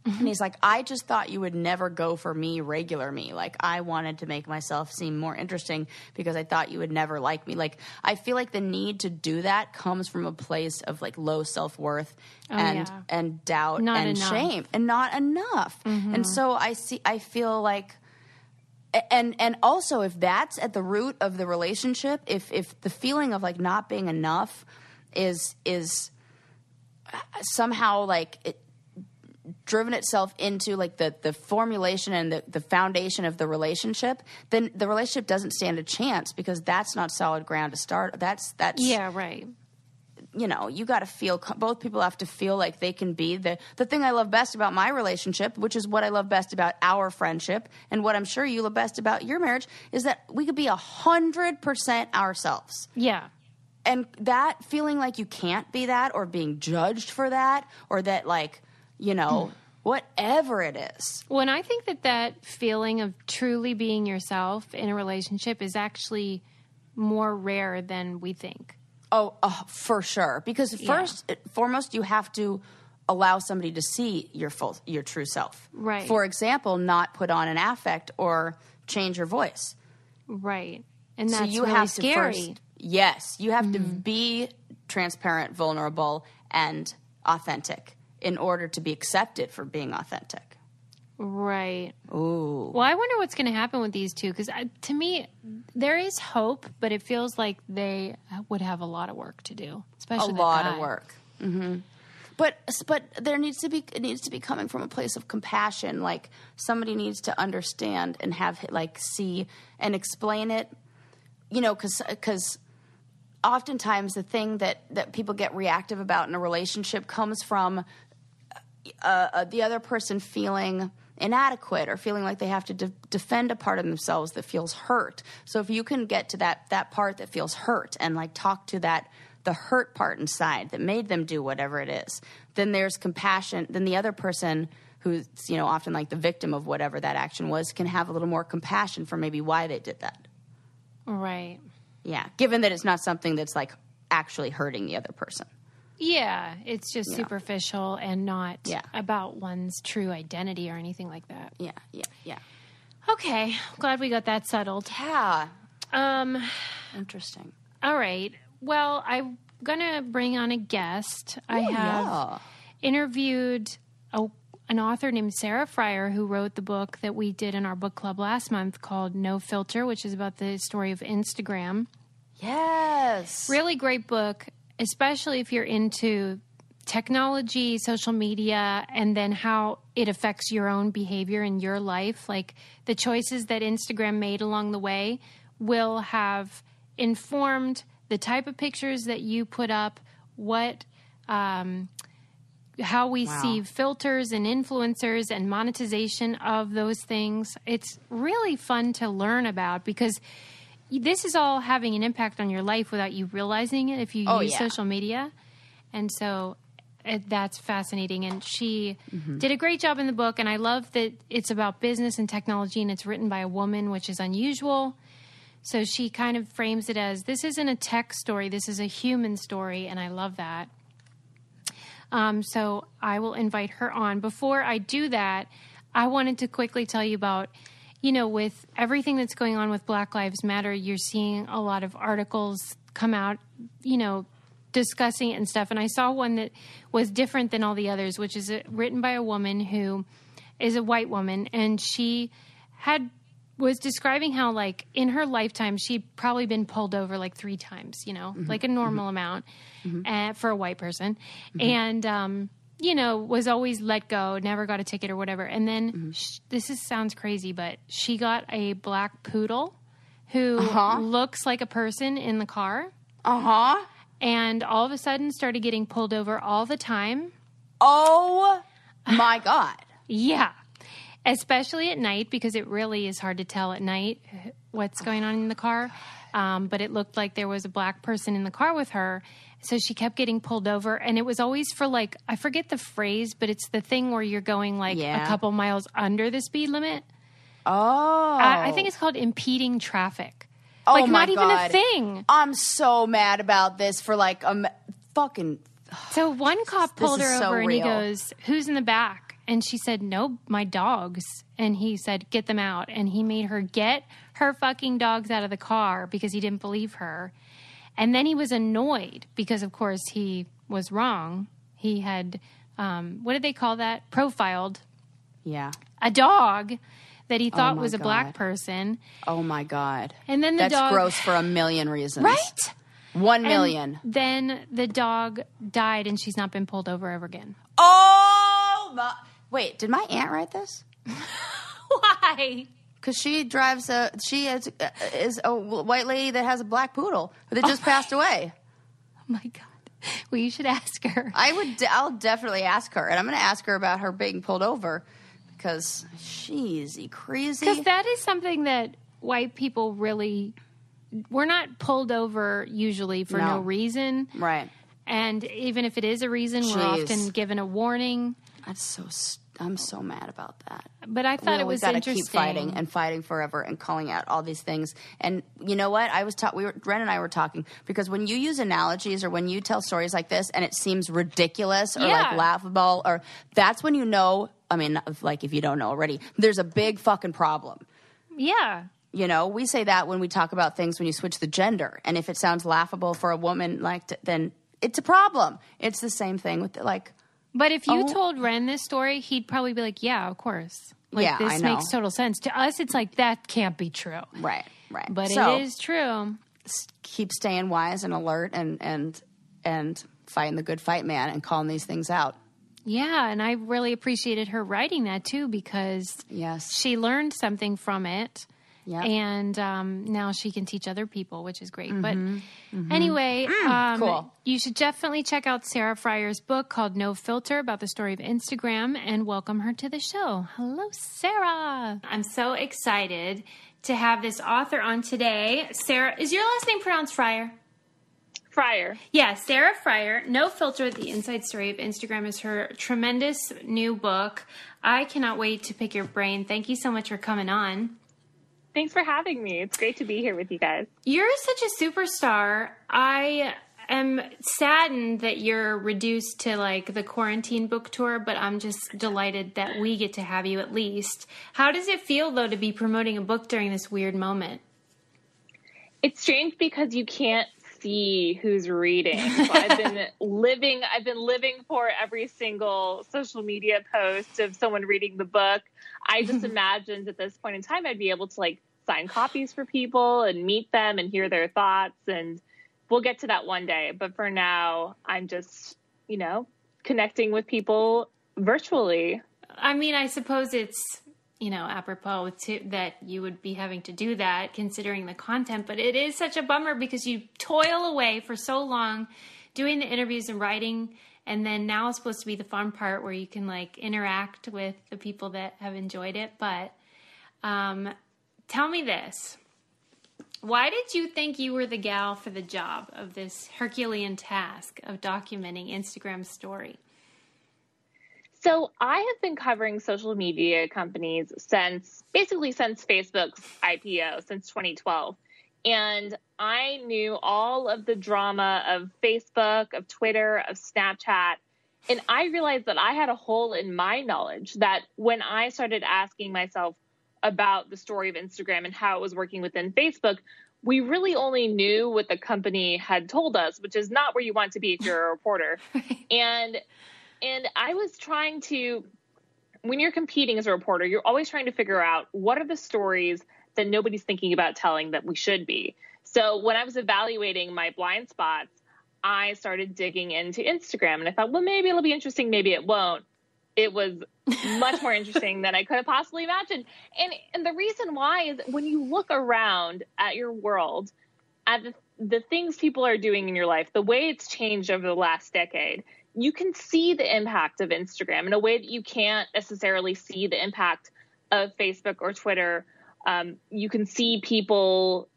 Mm-hmm. And he's like, I just thought you would never go for me, regular me. Like, I wanted to make myself seem more interesting because I thought you would never like me. Like, I feel like the need to do that comes from a place of like low self worth oh, and yeah. and doubt Not and enough. shame and not enough. Mm-hmm. And so I see, I feel like and and also if that's at the root of the relationship if if the feeling of like not being enough is is uh, somehow like it, driven itself into like the the formulation and the, the foundation of the relationship then the relationship doesn't stand a chance because that's not solid ground to start that's that's Yeah, right. you know, you got to feel. Both people have to feel like they can be the the thing I love best about my relationship, which is what I love best about our friendship, and what I'm sure you love best about your marriage, is that we could be a hundred percent ourselves. Yeah. And that feeling like you can't be that, or being judged for that, or that like, you know, whatever it is. when I think that that feeling of truly being yourself in a relationship is actually more rare than we think. Oh, uh, for sure. Because first, foremost, you have to allow somebody to see your full, your true self. Right. For example, not put on an affect or change your voice. Right. And that's so you really have scary. to first. Yes, you have to mm-hmm. be transparent, vulnerable, and authentic in order to be accepted for being authentic. Right. Ooh. Well, I wonder what's going to happen with these two because uh, to me, there is hope, but it feels like they uh, would have a lot of work to do, a especially the lot of guy. work. hmm But but there needs to be it needs to be coming from a place of compassion. Like somebody needs to understand and have like see and explain it. You know, because because oftentimes the thing that that people get reactive about in a relationship comes from uh, uh, the other person feeling inadequate or feeling like they have to de- defend a part of themselves that feels hurt. So if you can get to that that part that feels hurt and like talk to that the hurt part inside that made them do whatever it is, then there's compassion. Then the other person who's you know often like the victim of whatever that action was can have a little more compassion for maybe why they did that. Right. Yeah, given that it's not something that's like actually hurting the other person. Yeah, it's just superficial and not Yeah. about one's true identity or anything like that. Yeah, yeah, yeah. Okay, glad we got that settled. Yeah, Um, interesting. all right. Well, I'm gonna bring on a guest. I Oh, have yeah. interviewed a, an author named Sarah Frier who wrote the book that we did in our book club last month called No Filter, which is about the story of Instagram. Yes. Really great book, especially if you're into technology, social media, and then how it affects your own behavior in your life. Like the choices that Instagram made along the way will have informed the type of pictures that you put up, what, um, how we see filters and influencers and monetization of those things. It's really fun to learn about because this is all having an impact on your life without you realizing it if you Oh, use yeah. social media. And so it, that's fascinating. And she Mm-hmm. did a great job in the book. And I love that it's about business and technology and it's written by a woman, which is unusual. So she kind of frames it as this isn't a tech story, this is a human story. And I love that. Um, so I will invite her on. Before I do that, I wanted to quickly tell you about, you know, with everything that's going on with Black Lives Matter, you're seeing a lot of articles come out, you know, discussing it and stuff. And I saw one that was different than all the others, which is uh written by a woman who is a white woman, and she had was describing how like in her lifetime she'd probably been pulled over like three times you know like a normal amount uh, for a white person. And um you know was always let go never got a ticket or whatever. And then sh- this is sounds crazy but she got a black poodle who looks like a person in the car. Uh huh. and all of a sudden started getting pulled over all the time. Oh my God. Yeah. Especially at night because it really is hard to tell at night what's going on in the car. Um, but it looked like there was a black person in the car with her. So she kept getting pulled over, and it was always for like, I forget the phrase, but it's the thing where you're going like Yeah. a couple miles under the speed limit. Oh, I, I think it's called impeding traffic. Oh like, not even a thing. I'm so mad about this for like a m- fucking. So one cop pulled her so over and he goes, Who's in the back? And she said, No, my dogs. And he said, Get them out. And he made her get her fucking dogs out of the car because he didn't believe her. And then he was annoyed because, of course, he was wrong. He had, um, what did they call that? Profiled Yeah. a dog that he thought Oh was a black person. Oh my god. And then the That's dog. gross for a million reasons. Right? One And million. then the dog died and she's not been pulled over ever again. Oh my. Wait, did my aunt write this? Why? Because she drives a. She is, uh, is a white lady that has a black poodle that just passed away. Oh my god. Well, you should ask her. I would. I'll definitely ask her, and I'm going to ask her about her being pulled over because she's crazy. Because that is something that white people really. We're not pulled over usually for no, No. reason. right. And even if it is a reason, we're often given a warning. That's so. st- I'm so mad about that. But I thought it was gotta interesting. keep fighting and fighting forever and calling out all these things. And you know what? I was ta- we were Ren and I were talking because when you use analogies or when you tell stories like this and it seems ridiculous or Yeah. like laughable or that's when you know. I mean, like if you don't know already, there's a big fucking problem. yeah. You know, we say that when we talk about things when you switch the gender, and if it sounds laughable for a woman, like t- then it's a problem. It's the same thing with like. But if you Oh. told Ren this story, he'd probably be like, "Yeah, of course. Like Yeah, this makes total sense." To us, it's like that can't be true. Right, right. But So- it is true. keep staying wise and alert and and and fighting the good fight, man, and calling these things out. Yeah, and I really appreciated her writing that too because Yes. she learned something from it. Yeah. And um, now she can teach other people, which is great. But anyway, um, Mm-hmm. cool. you should definitely check out Sarah Frier's book called No Filter about the story of Instagram and welcome her to the show. Hello, Sarah. I'm so excited to have this author on today. Sarah, is your last name pronounced Frier? Frier. Yeah, Sarah Frier, No Filter, The Inside Story of Instagram is her tremendous new book. I cannot wait to pick your brain. Thank you so much for coming on. Thanks for having me. It's great to be here with you guys. You're such a superstar. I am saddened that you're reduced to like the quarantine book tour, but I'm just delighted that we get to have you at least. How does it feel though to be promoting a book during this weird moment? It's strange because you can't see who's reading. So I've been living I've been living for every single social media post of someone reading the book. I just mm-hmm. imagined at this point in time I'd be able to like sign copies for people and meet them and hear their thoughts and we'll get to that one day. But for now, I'm just, you know, connecting with people virtually. I mean, I suppose it's you know apropos to, that you would be having to do that considering the content, but it is such a bummer because you toil away for so long doing the interviews and writing, and then now it's supposed to be the fun part where you can like interact with the people that have enjoyed it. But um, tell me this. Why did you think you were the gal for the job of this Herculean task of documenting Instagram story? So I have been covering social media companies since basically since Facebook's IPO, since 2012. And I knew all of the drama of Facebook, of Twitter, of Snapchat. And I realized that I had a hole in my knowledge that when I started asking myself about the story of Instagram and how it was working within Facebook, we really only knew what the company had told us, which is not where you want to be if you're a reporter. And and I was trying to when you're competing as a reporter, you're always trying to figure out what are the stories that nobody's thinking about telling that we should be. So when I was evaluating my blind spots, I started digging into Instagram and I thought, well, maybe it'll be interesting, maybe it won't. It was much more interesting than I could have possibly imagined. And and the reason why is when you look around at your world, at the, the things people are doing in your life, the way it's changed over the last decade, you can see the impact of Instagram in a way that you can't necessarily see the impact of Facebook or Twitter, um, you can see people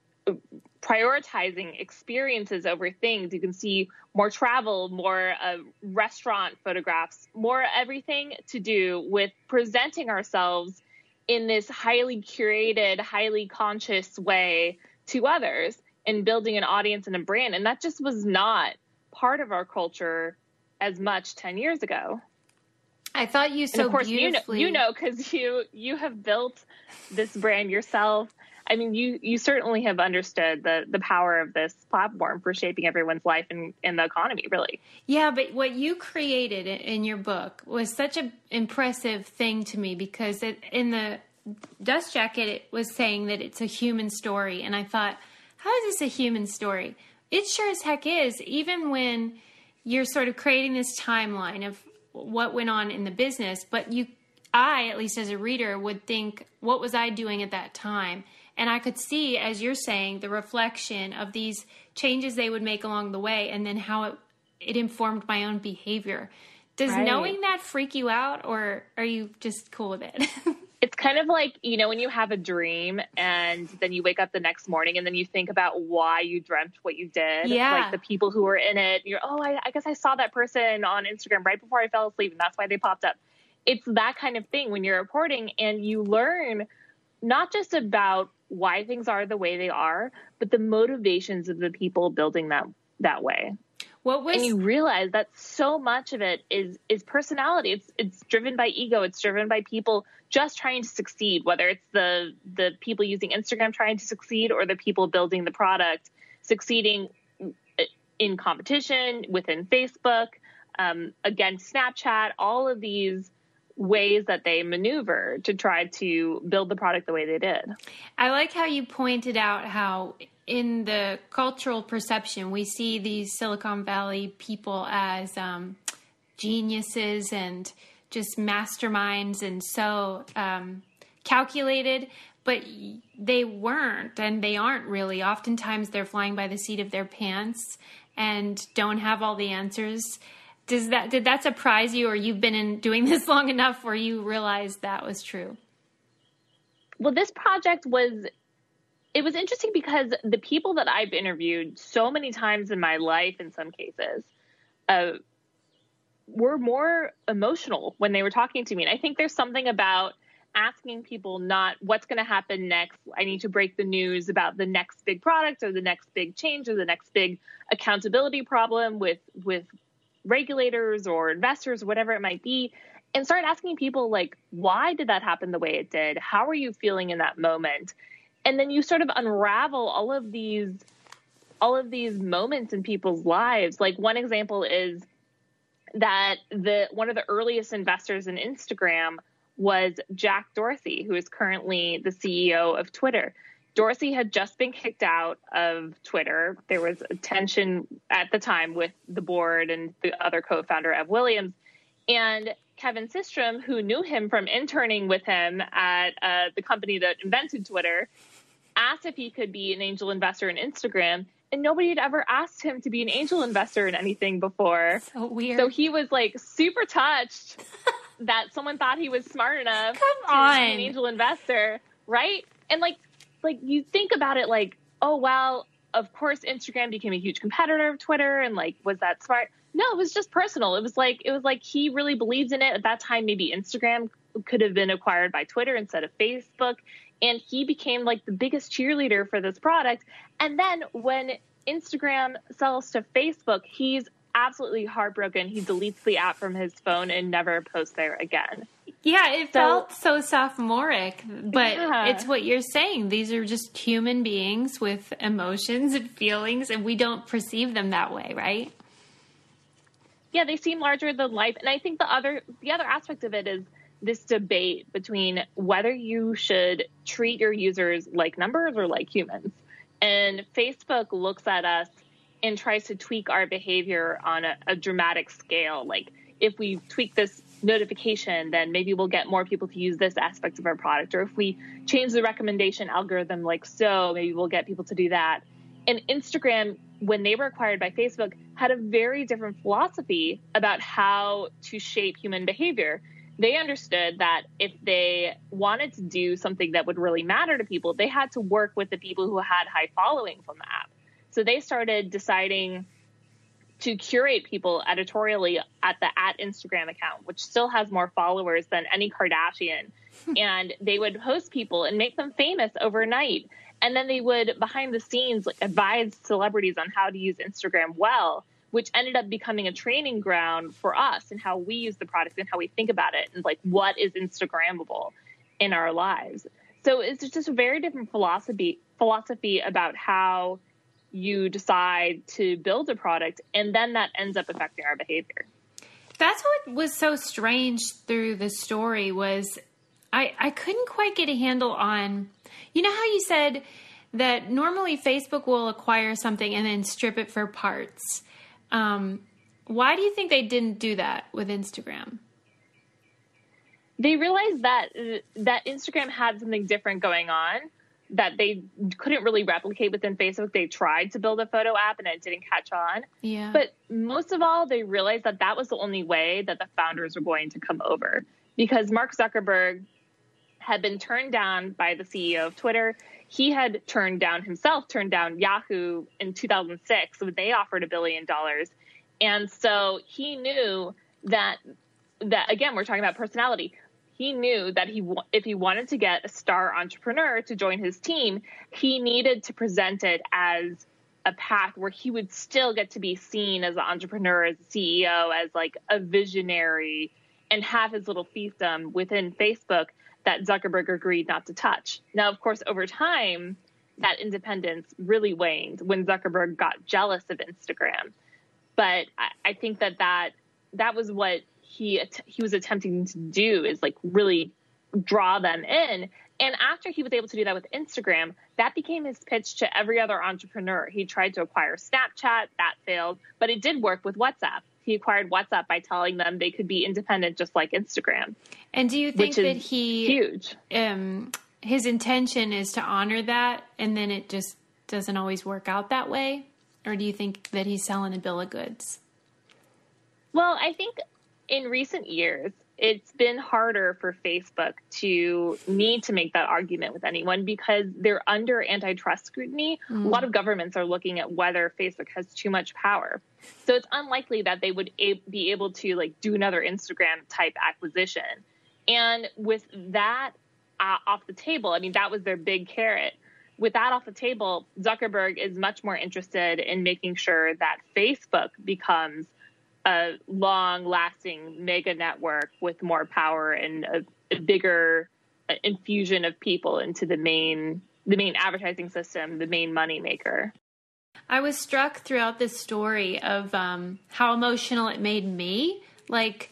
prioritizing experiences over things. You can see more travel, more uh, restaurant photographs, more everything to do with presenting ourselves in this highly curated, highly conscious way to others and building an audience and a brand. And that just was not part of our culture as much 10 years ago. I thought you so and of course beautifully. you know you know because you you have built this brand yourself. I mean, you you certainly have understood the the power of this platform for shaping everyone's life and in the economy, really. Yeah, but what you created in your book was such an impressive thing to me because it, in the dust jacket it was saying that it's a human story, and I thought, how is this a human story? It sure as heck is. Even when you're sort of creating this timeline of what went on in the business, but you, I, at least as a reader, would think, what was I doing at that time? And I could see, as you're saying, the reflection of these changes they would make along the way and then how it, it informed my own behavior. Does Right. knowing that freak you out, or are you just cool with it? It's kind of like, you know, when you have a dream and then you wake up the next morning and then you think about why you dreamt what you did. Yeah. Like the people who were in it. You're, oh, I, I guess I saw that person on Instagram right before I fell asleep and that's why they popped up. It's that kind of thing when you're reporting and you learn not just about why things are the way they are, but the motivations of the people building that that way what was and you realize that so much of it is is personality. It's it's driven by ego. It's driven by people just trying to succeed whether it's the the people using instagram trying to succeed or the people building the product succeeding in competition within facebook um, against snapchat all of these ways that they maneuver to try to build the product the way they did I like how you pointed out how in the cultural perception we see these Silicon Valley people as um, geniuses and just masterminds and so um, calculated, but they weren't and they aren't really. Oftentimes they're flying by the seat of their pants and don't have all the answers. Does that did that surprise you, or you've been in doing this long enough where you realized that was true? well this project was it was interesting because the people that i've interviewed so many times in my life in some cases uh, were more emotional when they were talking to me and i think there's something about asking people not what's going to happen next i need to break the news about the next big product or the next big change or the next big accountability problem with with regulators or investors or whatever it might be and start asking people like why did that happen the way it did? How are you feeling in that moment? And then you sort of unravel all of these all of these moments in people's lives. Like one example is that the one of the earliest investors in Instagram was Jack Dorsey who is currently the CEO of Twitter Dorsey had just been kicked out of Twitter. There was a tension at the time with the board and the other co-founder Ev Williams. And Kevin Systrom, who knew him from interning with him at uh, the company that invented Twitter, asked if he could be an angel investor in Instagram. And nobody had ever asked him to be an angel investor in anything before. So weird. So he was like super touched that someone thought he was smart enough Come to be an angel investor, right? And like, like you think about it, like, oh well, of course Instagram became a huge competitor of Twitter, and like, was that smart? No, it was just personal. It was like it was like he really believes in it. At that time, maybe Instagram could have been acquired by Twitter instead of Facebook, and he became like the biggest cheerleader for this product. And then when Instagram sells to Facebook, he's absolutely heartbroken. He deletes the app from his phone and never posts there again. Yeah, it So- felt so sophomoric, but Yeah. it's what you're saying. These are just human beings with emotions and feelings, and we don't perceive them that way, right? yeah, they seem larger than life. And I think the other the other aspect of it is this debate between whether you should treat your users like numbers or like humans. And Facebook looks at us and tries to tweak our behavior on a, a dramatic scale. Like if we tweak this notification, then maybe we'll get more people to use this aspect of our product. Or if we change the recommendation algorithm like so, maybe we'll get people to do that. And Instagram, when they were acquired by Facebook, had a very different philosophy about how to shape human behavior. they understood that if they wanted to do something that would really matter to people, they had to work with the people who had high followings on the app. So they started deciding to curate people editorially at the at Instagram account, which still has more followers than any Kardashian. and they would host people and make them famous overnight. And then they would behind the scenes like advise celebrities on how to use Instagram well which ended up becoming a training ground for us and how we use the product and how we think about it and like what is Instagrammable in our lives. So it's just a very different philosophy philosophy about how you decide to build a product and then that ends up affecting our behavior. That's what was so strange through the story was I I couldn't quite get a handle on you know how you said that normally Facebook will acquire something and then strip it for parts. Um, why do you think they didn't do that with Instagram? They realized that that Instagram had something different going on that they couldn't really replicate within Facebook. They tried to build a photo app and it didn't catch on. Yeah. But most of all, they realized that that was the only way that the founders were going to come over because Mark Zuckerberg had been turned down by the CEO of Twitter he had turned down himself, turned down Yahoo in 2006 when they offered a billion dollars. And so he knew that, that again, we're talking about personality. He knew that he, if he wanted to get a star entrepreneur to join his team, he needed to present it as a path where he would still get to be seen as an entrepreneur, as a CEO, as like a visionary, and have his little fiefdom within Facebook that Zuckerberg agreed not to touch. Now, of course, over time, that independence really waned when Zuckerberg got jealous of Instagram. But I, I think that, that that was what he he was attempting to do is like really draw them in. And after he was able to do that with Instagram, that became his pitch to every other entrepreneur. He tried to acquire Snapchat, that failed, but it did work with WhatsApp he acquired WhatsApp by telling them they could be independent just like Instagram. And do you think that he huge? Um, his intention is to honor that, and then it just doesn't always work out that way, or do you think that he's selling a bill of goods? Well, I think in recent years, it's been harder for Facebook to need to make that argument with anyone because they're under antitrust scrutiny. Mm. A lot of governments are looking at whether Facebook has too much power. So it's unlikely that they would a- be able to like do another Instagram type acquisition. And with that uh, off the table, I mean that was their big carrot. With that off the table, Zuckerberg is much more interested in making sure that Facebook becomes a long lasting mega network with more power and a, a bigger uh, infusion of people into the main the main advertising system, the main money maker. I was struck throughout this story of um, how emotional it made me. Like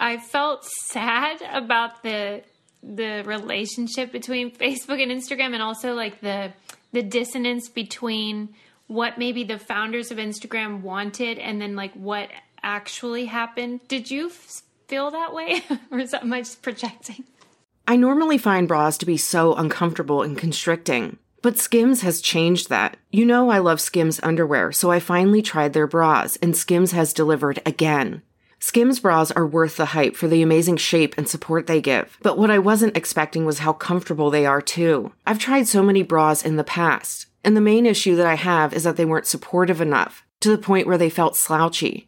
I felt sad about the the relationship between Facebook and Instagram, and also like the the dissonance between what maybe the founders of Instagram wanted and then like what actually happened. Did you feel that way, or is that my projecting? I normally find bras to be so uncomfortable and constricting. But Skims has changed that. You know I love Skims underwear, so I finally tried their bras, and Skims has delivered again. Skims bras are worth the hype for the amazing shape and support they give. But what I wasn't expecting was how comfortable they are too. I've tried so many bras in the past, and the main issue that I have is that they weren't supportive enough, to the point where they felt slouchy.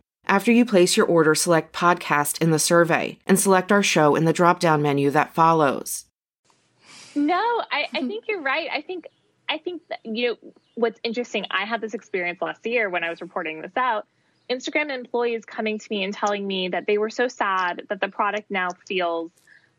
After you place your order, select podcast in the survey and select our show in the drop down menu that follows. No, I, I think you're right. I think I think that, you know what's interesting. I had this experience last year when I was reporting this out. Instagram employees coming to me and telling me that they were so sad that the product now feels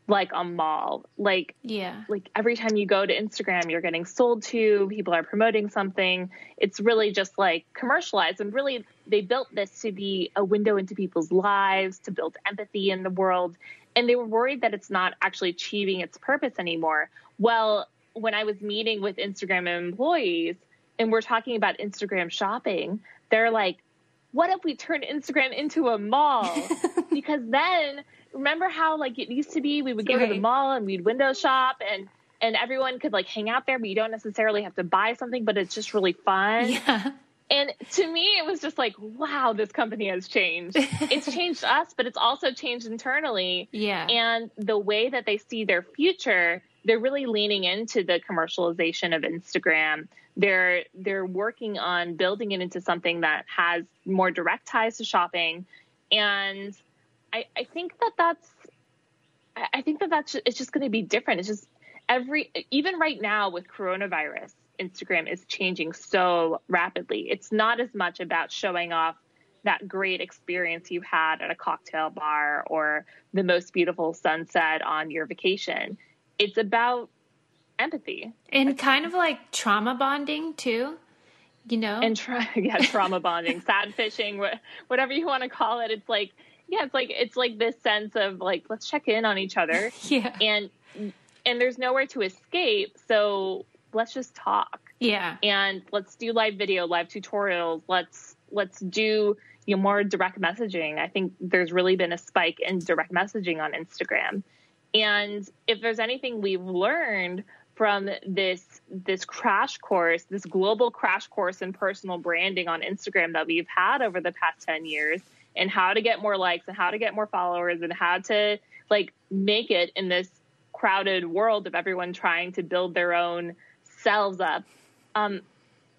like a mall. Like yeah, like every time you go to Instagram, you're getting sold to. People are promoting something. It's really just like commercialized, and really they built this to be a window into people's lives, to build empathy in the world. and they were worried that it's not actually achieving its purpose anymore. Well, when I was meeting with Instagram employees and we're talking about Instagram shopping, they're like, what if we turn Instagram into a mall? because then remember how like it used to be we would go right. to the mall and we'd window shop and and everyone could like hang out there but you don't necessarily have to buy something but it's just really fun. Yeah. And to me it was just like wow this company has changed. it's changed us but it's also changed internally. Yeah. And the way that they see their future they're really leaning into the commercialization of Instagram. They're they're working on building it into something that has more direct ties to shopping, and I, I think that that's I think that that's it's just going to be different. It's just every even right now with coronavirus, Instagram is changing so rapidly. It's not as much about showing off that great experience you had at a cocktail bar or the most beautiful sunset on your vacation it's about empathy and kind of like trauma bonding too you know and tra- yeah trauma bonding sad fishing whatever you want to call it it's like yeah it's like it's like this sense of like let's check in on each other. Yeah. And and there's nowhere to escape so let's just talk. Yeah. And let's do live video live tutorials. Let's let's do you know more direct messaging. I think there's really been a spike in direct messaging on instagram. And if there's anything we've learned from this this crash course, this global crash course in personal branding on Instagram that we've had over the past 10 years and how to get more likes and how to get more followers and how to like make it in this crowded world of everyone trying to build their own selves up. Um,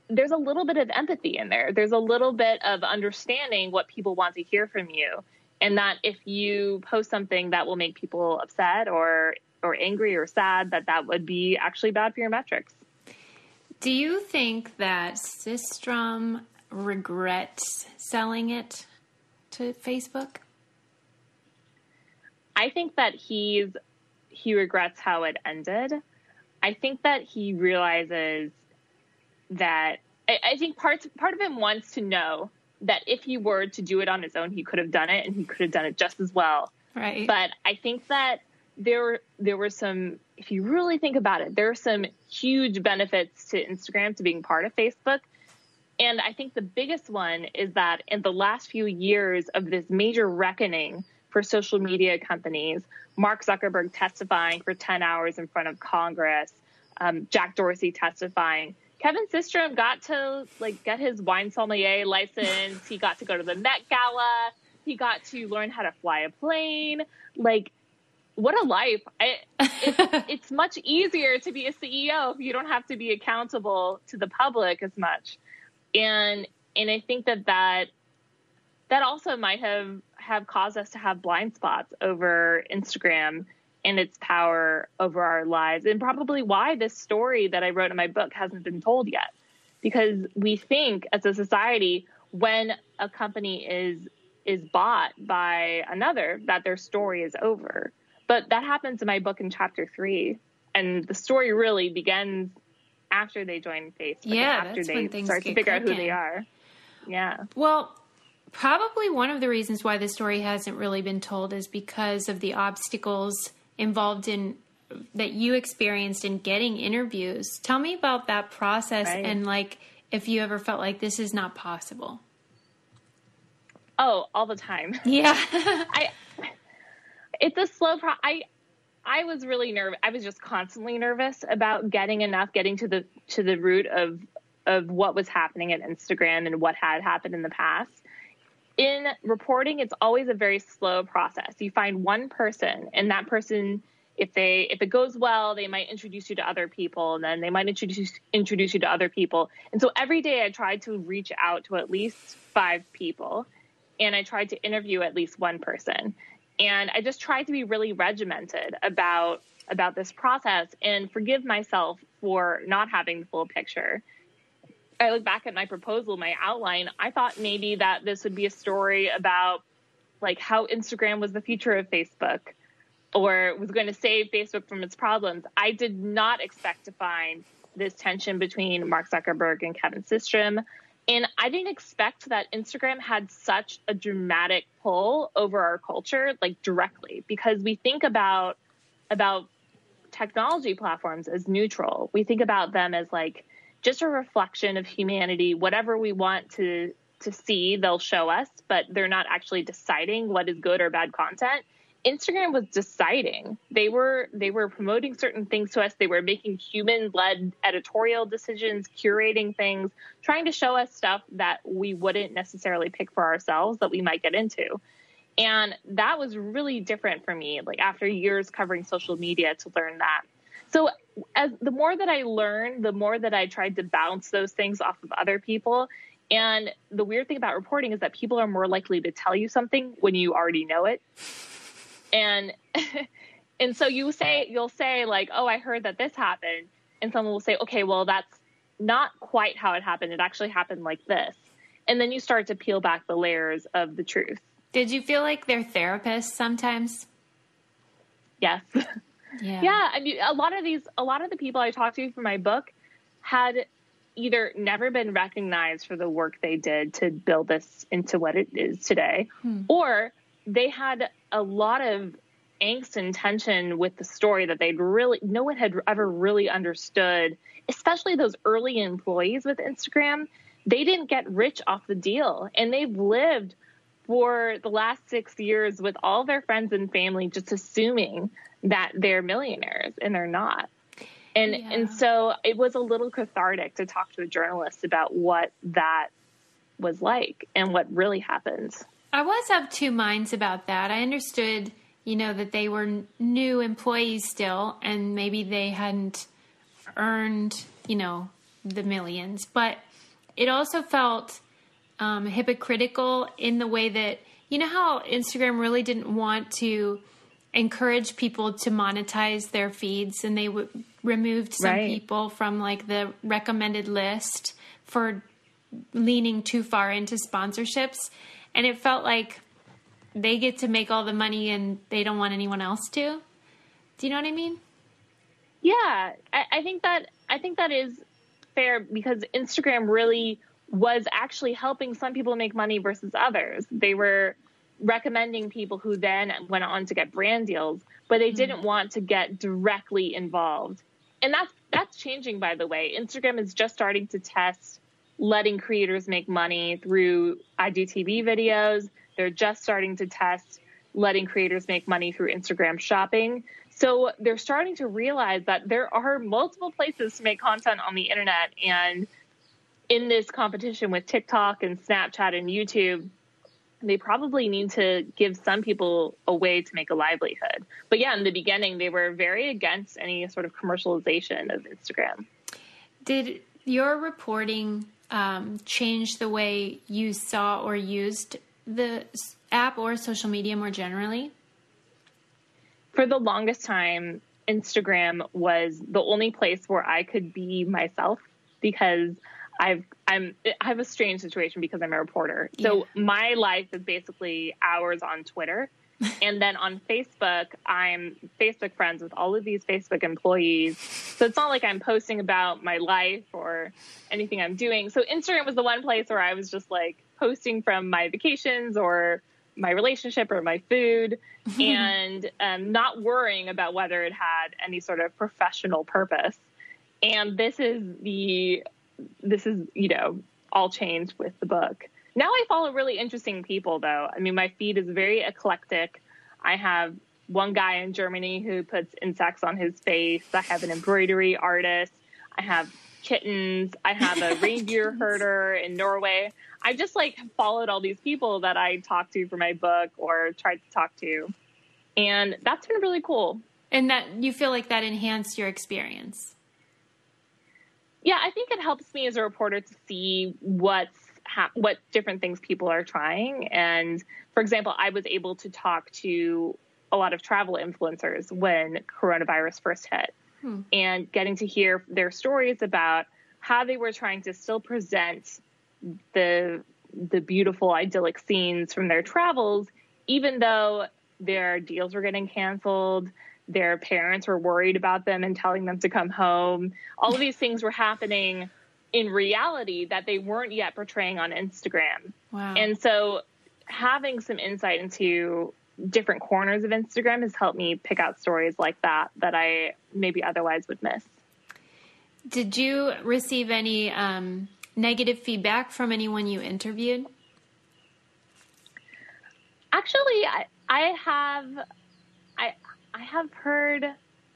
there's a little bit of empathy in there. There's a little bit of understanding what people want to hear from you and that if you post something that will make people upset or or angry or sad that that would be actually bad for your metrics do you think that systrom regrets selling it to facebook i think that he's he regrets how it ended i think that he realizes that I, I think part part of him wants to know that if he were to do it on his own, he could have done it and he could have done it just as well. Right. But I think that there there were some if you really think about it, there are some huge benefits to Instagram to being part of Facebook. And I think the biggest one is that in the last few years of this major reckoning for social media companies, Mark Zuckerberg testifying for 10 hours in front of Congress, um, Jack Dorsey testifying, Kevin Systrom got to like get his wine sommelier license. he got to go to the Met Gala. He got to learn how to fly a plane. Like, what a life! I, it's, it's much easier to be a CEO if you don't have to be accountable to the public as much. And and I think that that that also might have have caused us to have blind spots over Instagram and its power over our lives, and probably why this story that I wrote in my book hasn't been told yet. Because we think as a society, when a company is is bought by another, that their story is over. But that happens in my book in chapter three, and the story really begins after they join Facebook. Yeah, after they start to figure cooking. out who they are. Yeah. Well, probably one of the reasons why the story hasn't really been told is because of the obstacles involved in that you experienced in getting interviews. Tell me about that process Right. and like if you ever felt like this is not possible. Oh, all the time. Yeah. I it's a slow pro I I was really nervous. I was just constantly nervous about getting enough, getting to the to the root of of what was happening at Instagram and what had happened in the past. In reporting, it's always a very slow process. You find one person, and that person, if they if it goes well, they might introduce you to other people, and then they might introduce introduce you to other people. And so every day, I tried to reach out to at least five people, and I tried to interview at least one person and I just tried to be really regimented about about this process and forgive myself for not having the full picture. I look back at my proposal, my outline, I thought maybe that this would be a story about like how Instagram was the future of Facebook or was going to save Facebook from its problems. I did not expect to find this tension between Mark Zuckerberg and Kevin Systrom. And I didn't expect that Instagram had such a dramatic pull over our culture, like directly, because we think about about technology platforms as neutral. We think about them as like just a reflection of humanity. Whatever we want to to see, they'll show us, but they're not actually deciding what is good or bad content. Instagram was deciding. They were they were promoting certain things to us. They were making human-led editorial decisions, curating things, trying to show us stuff that we wouldn't necessarily pick for ourselves that we might get into. And that was really different for me like after years covering social media to learn that. So as the more that I learned, the more that I tried to bounce those things off of other people. And the weird thing about reporting is that people are more likely to tell you something when you already know it and and so you say you'll say like oh i heard that this happened. And someone will say okay well that's not quite how it happened. It actually happened like this. And then you start to peel back the layers of the truth. Did you feel like they're therapists sometimes? Yes. Yeah. Yeah i mean a lot of these a lot of the people i talked to for my book had either never been recognized for the work they did to build this into what it is today hmm. or they had a lot of angst and tension with the story that they'd really no one had ever really understood especially those early employees with instagram. They didn't get rich off the deal and they've lived for the last six years with all their friends and family just assuming that they're millionaires and they're not. And yeah. and so it was a little cathartic to talk to a journalist about what that was like and what really happens I was of two minds about that. I understood, you know, that they were new employees still, and maybe they hadn't earned, you know, the millions. But it also felt um, hypocritical in the way that, you know, how Instagram really didn't want to encourage people to monetize their feeds, and they w- removed some right. people from like the recommended list for leaning too far into sponsorships and it felt like they get to make all the money and they don't want anyone else to. Do you know what I mean? Yeah, I, I think that I think that is fair because Instagram really was actually helping some people make money versus others. They were recommending people who then went on to get brand deals, but they mm-hmm. didn't want to get directly involved. And that's that's changing by the way. Instagram is just starting to test letting creators make money through IGTV videos. They're just starting to test letting creators make money through Instagram shopping. So they're starting to realize that there are multiple places to make content on the internet. And in this competition with TikTok and Snapchat and YouTube, they probably need to give some people a way to make a livelihood. But yeah, in the beginning, they were very against any sort of commercialization of Instagram. Did your reporting um, change the way you saw or used the app or social media more generally? For the longest time, Instagram was the only place where I could be myself because I've I'm I have a strange situation because I'm a reporter. So yeah. my life is basically hours on Twitter and then on Facebook, I'm Facebook friends with all of these Facebook employees. So it's not like I'm posting about my life or anything I'm doing. So Instagram was the one place where I was just like posting from my vacations or my relationship or my food and um, not worrying about whether it had any sort of professional purpose. And this is the, this is, you know, all changed with the book. Now I follow really interesting people, though. I mean, my feed is very eclectic. I have one guy in Germany who puts insects on his face. I have an embroidery artist. I have kittens. I have a reindeer herder in Norway. I just like followed all these people that I talked to for my book or tried to talk to. And that's been really cool. And that you feel like that enhanced your experience. Yeah, I think it helps me as a reporter to see what's ha- what different things people are trying. And for example, I was able to talk to a lot of travel influencers when coronavirus first hit hmm. and getting to hear their stories about how they were trying to still present the the beautiful idyllic scenes from their travels even though their deals were getting canceled their parents were worried about them and telling them to come home all of these things were happening in reality that they weren't yet portraying on Instagram. Wow. And so having some insight into different corners of Instagram has helped me pick out stories like that that I maybe otherwise would miss. Did you receive any um, negative feedback from anyone you interviewed? Actually, I, I have I I have heard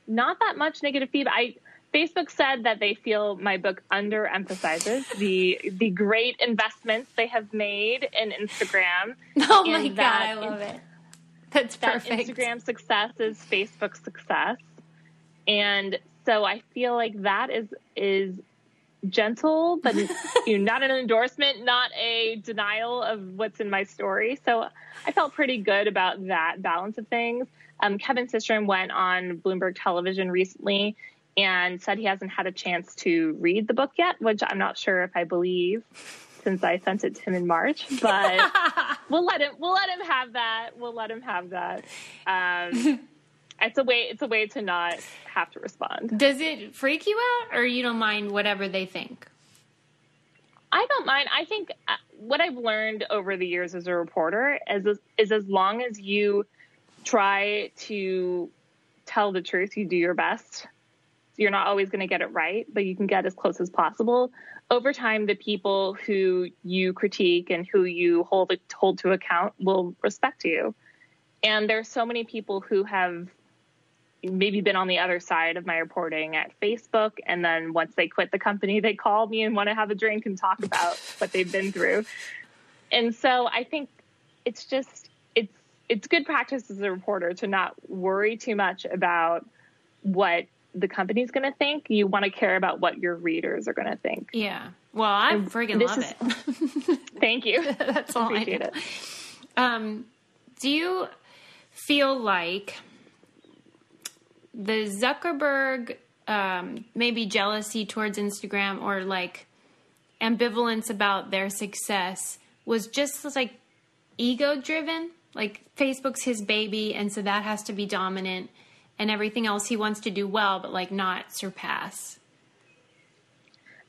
not that much negative feedback. I Facebook said that they feel my book underemphasizes the the great investments they have made in Instagram. Oh my god, I love in- it. That's that perfect. Instagram success is Facebook success. And so I feel like that is is gentle, but you know, not an endorsement, not a denial of what's in my story. So I felt pretty good about that balance of things. Um, Kevin Systrom went on Bloomberg Television recently and said he hasn't had a chance to read the book yet, which I'm not sure if I believe since I sent it to him in March, but we'll let him we'll let him have that. We'll let him have that. Um, it's a way it's a way to not have to respond. Does it freak you out, or you don't mind whatever they think? I don't mind. I think uh, what I've learned over the years as a reporter is is as long as you try to tell the truth, you do your best. You're not always going to get it right, but you can get as close as possible. Over time, the people who you critique and who you hold hold to account will respect you. And there's so many people who have maybe been on the other side of my reporting at Facebook. And then once they quit the company, they call me and want to have a drink and talk about what they've been through. And so I think it's just, it's, it's good practice as a reporter to not worry too much about what the company's going to think. You want to care about what your readers are going to think. Yeah. Well, I friggin' this love is- it. Thank you. That's all I Appreciate know. it. Um, do you feel like the Zuckerberg um, maybe jealousy towards Instagram or like ambivalence about their success was just like ego driven? Like Facebook's his baby, and so that has to be dominant, and everything else he wants to do well, but like not surpass.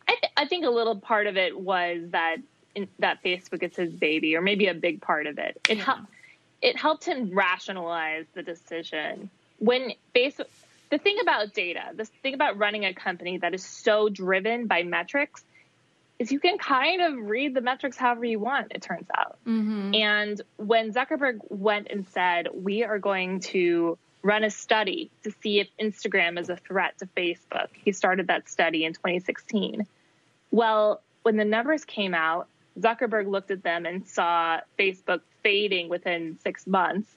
I, th- I think a little part of it was that in, that Facebook is his baby, or maybe a big part of it. It helped. It helped him rationalize the decision when Facebook. The thing about data, the thing about running a company that is so driven by metrics, is you can kind of read the metrics however you want. It turns out. Mm-hmm. And when Zuckerberg went and said, "We are going to." Run a study to see if Instagram is a threat to Facebook. He started that study in 2016. Well, when the numbers came out, Zuckerberg looked at them and saw Facebook fading within six months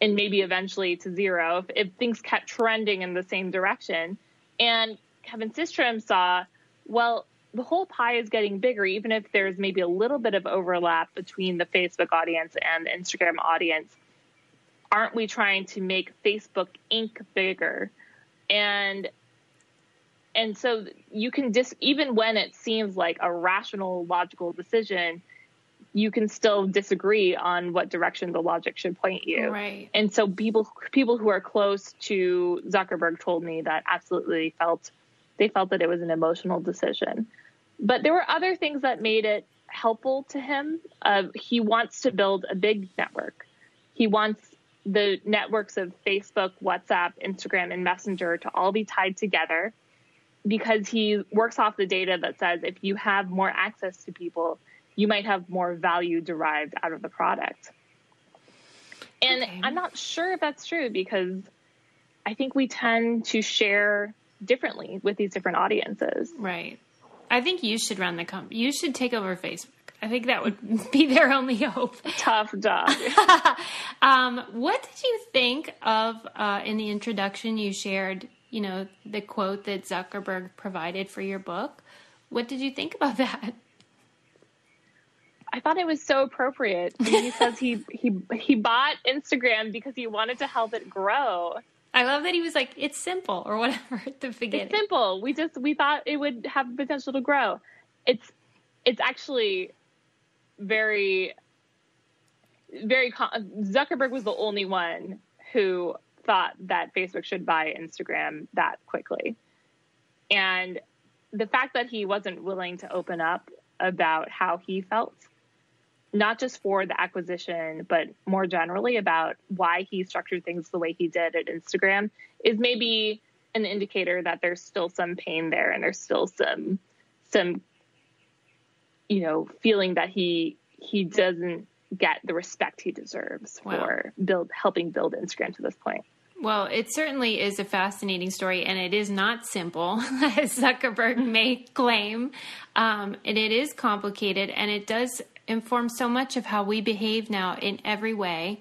and maybe eventually to zero if, if things kept trending in the same direction. And Kevin Systrom saw, well, the whole pie is getting bigger, even if there's maybe a little bit of overlap between the Facebook audience and the Instagram audience. Aren't we trying to make Facebook Inc. bigger? And and so you can dis even when it seems like a rational logical decision you can still disagree on what direction the logic should point you Right. and so people people who are close to zuckerberg told me that absolutely felt they felt that it was an emotional decision but there were other things that made it helpful to him uh, he wants to build a big network he wants the networks of facebook whatsapp instagram and messenger to all be tied together because he works off the data that says if you have more access to people, you might have more value derived out of the product. And Okay. I'm not sure if that's true because I think we tend to share differently with these different audiences. Right. I think you should run the company. You should take over Facebook. I think that would be their only hope. Tough job. Um, what did you think of uh, in the introduction? You shared, you know, the quote that Zuckerberg provided for your book. What did you think about that? I thought it was so appropriate. I mean, he says he, he he bought Instagram because he wanted to help it grow. I love that he was like, "It's simple" or whatever at the beginning. It's simple. We just we thought it would have potential to grow. It's it's actually very very Zuckerberg was the only one who thought that Facebook should buy Instagram that quickly. And the fact that he wasn't willing to open up about how he felt, not just for the acquisition, but more generally about why he structured things the way he did at Instagram, is maybe an indicator that there's still some pain there and there's still some some you know feeling that he he doesn't get the respect he deserves Wow. for build helping build Instagram to this point. Well, it certainly is a fascinating story, and it is not simple, as Zuckerberg may claim. Um, and it is complicated, and it does inform so much of how we behave now in every way,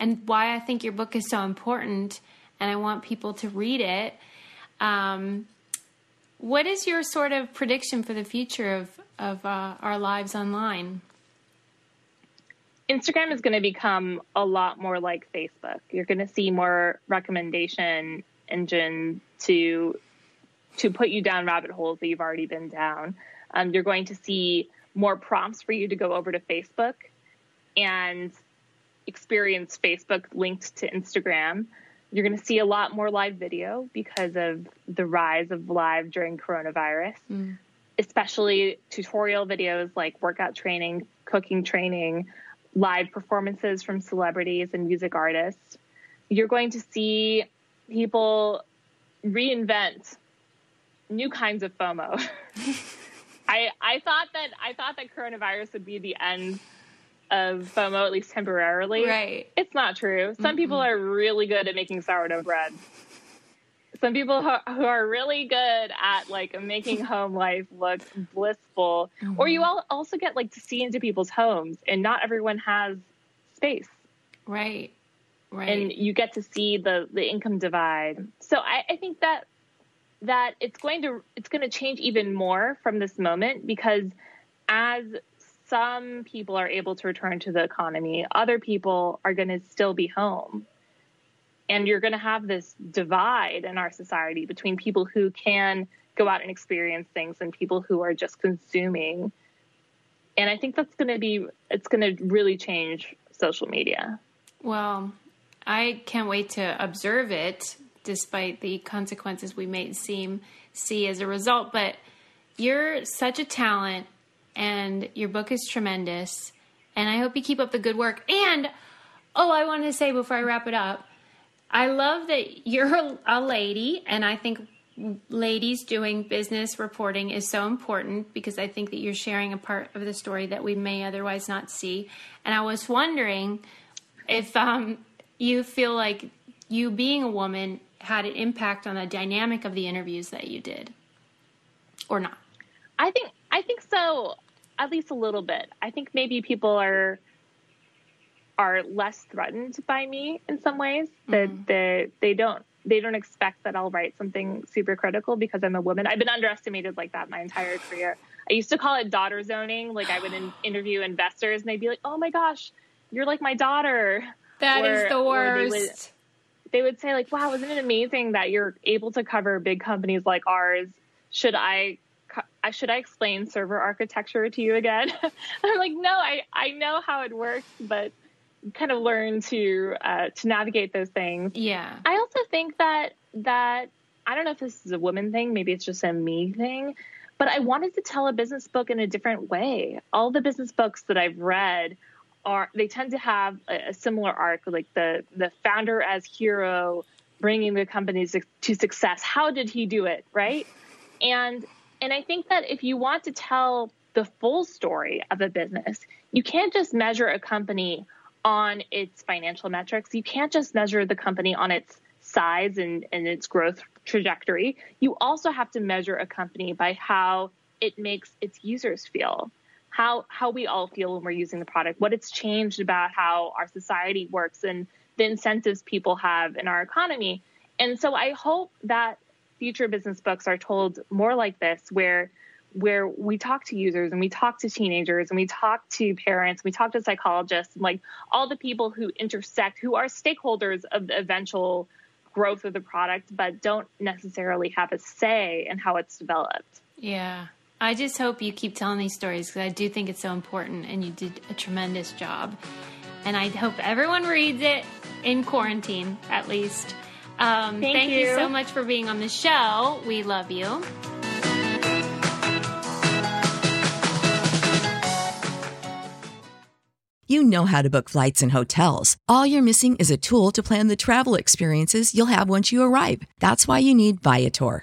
and why I think your book is so important, and I want people to read it. Um, what is your sort of prediction for the future of, of uh, our lives online? Instagram is going to become a lot more like Facebook. You're going to see more recommendation engine to to put you down rabbit holes that you've already been down. Um, you're going to see more prompts for you to go over to Facebook and experience Facebook linked to Instagram. You're going to see a lot more live video because of the rise of live during coronavirus, mm. especially tutorial videos like workout training, cooking training, live performances from celebrities and music artists. You're going to see people reinvent new kinds of FOMO. I I thought that I thought that coronavirus would be the end of FOMO at least temporarily. Right. It's not true. Some people are really good at making sourdough bread. Some people who are really good at like making home life look blissful. Or you mm-hmm. all also get like to see into people's homes, and not everyone has space Right. Right. and you get to see the the income divide. So I, I think that that it's going to it's going to change even more from this moment because as some people are able to return to the economy, other people are going to still be home. And you're going to have this divide in our society between people who can go out and experience things and people who are just consuming. And I think that's going to be it's going to really change social media. Well, I can't wait to observe it, despite the consequences we may seem see as a result. But you're such a talent, and your book is tremendous. And I hope you keep up the good work. And oh, I wanted to say before I wrap it up, I love that you're a, a lady, and I think ladies doing business reporting is so important because I think that you're sharing a part of the story that we may otherwise not see. And I was wondering if um, you feel like you being a woman had an impact on the dynamic of the interviews that you did, or not. I think I think so, at least a little bit. I think maybe people are are less threatened by me in some ways. That mm-hmm. they they don't they don't expect that I'll write something super critical because I'm a woman. I've been underestimated like that my entire career. I used to call it daughter zoning. Like I would in, interview investors and they'd be like, "Oh my gosh, you're like my daughter." That is Or- the or they would- worst. they would say like, "Wow, isn't it amazing that you're able to cover big companies like ours? Should I should I explain server architecture to you again?" I'm like, "No, I I know how it works, but kind of learn to uh, to navigate those things." Yeah. I also think that that I don't know if this is a woman thing, maybe it's just a me thing, but I wanted to tell a business book in a different way. All the business books that I've read are they tend to have a, a similar arc, like the the founder as hero bringing the company to to success. How did he do it, right? And and I think that if you want to tell the full story of a business, you can't just measure a company on its financial metrics. You can't just measure the company on its size and, and its growth trajectory. You also have to measure a company by how it makes its users feel, how how we all feel when we're using the product, what it's changed about how our society works and the incentives people have in our economy. And so I hope that future business books are told more like this, where where we talk to users and we talk to teenagers and we talk to parents, we talk to psychologists, like all the people who intersect, who are stakeholders of the eventual growth of the product, but don't necessarily have a say in how it's developed. Yeah. I just hope you keep telling these stories because I do think it's so important and you did a tremendous job. And I hope everyone reads it in quarantine, at least. Um, thank, thank you. you so much for being on the show. We love you. You know how to book flights and hotels. All you're missing is a tool to plan the travel experiences you'll have once you arrive. That's why you need Viator.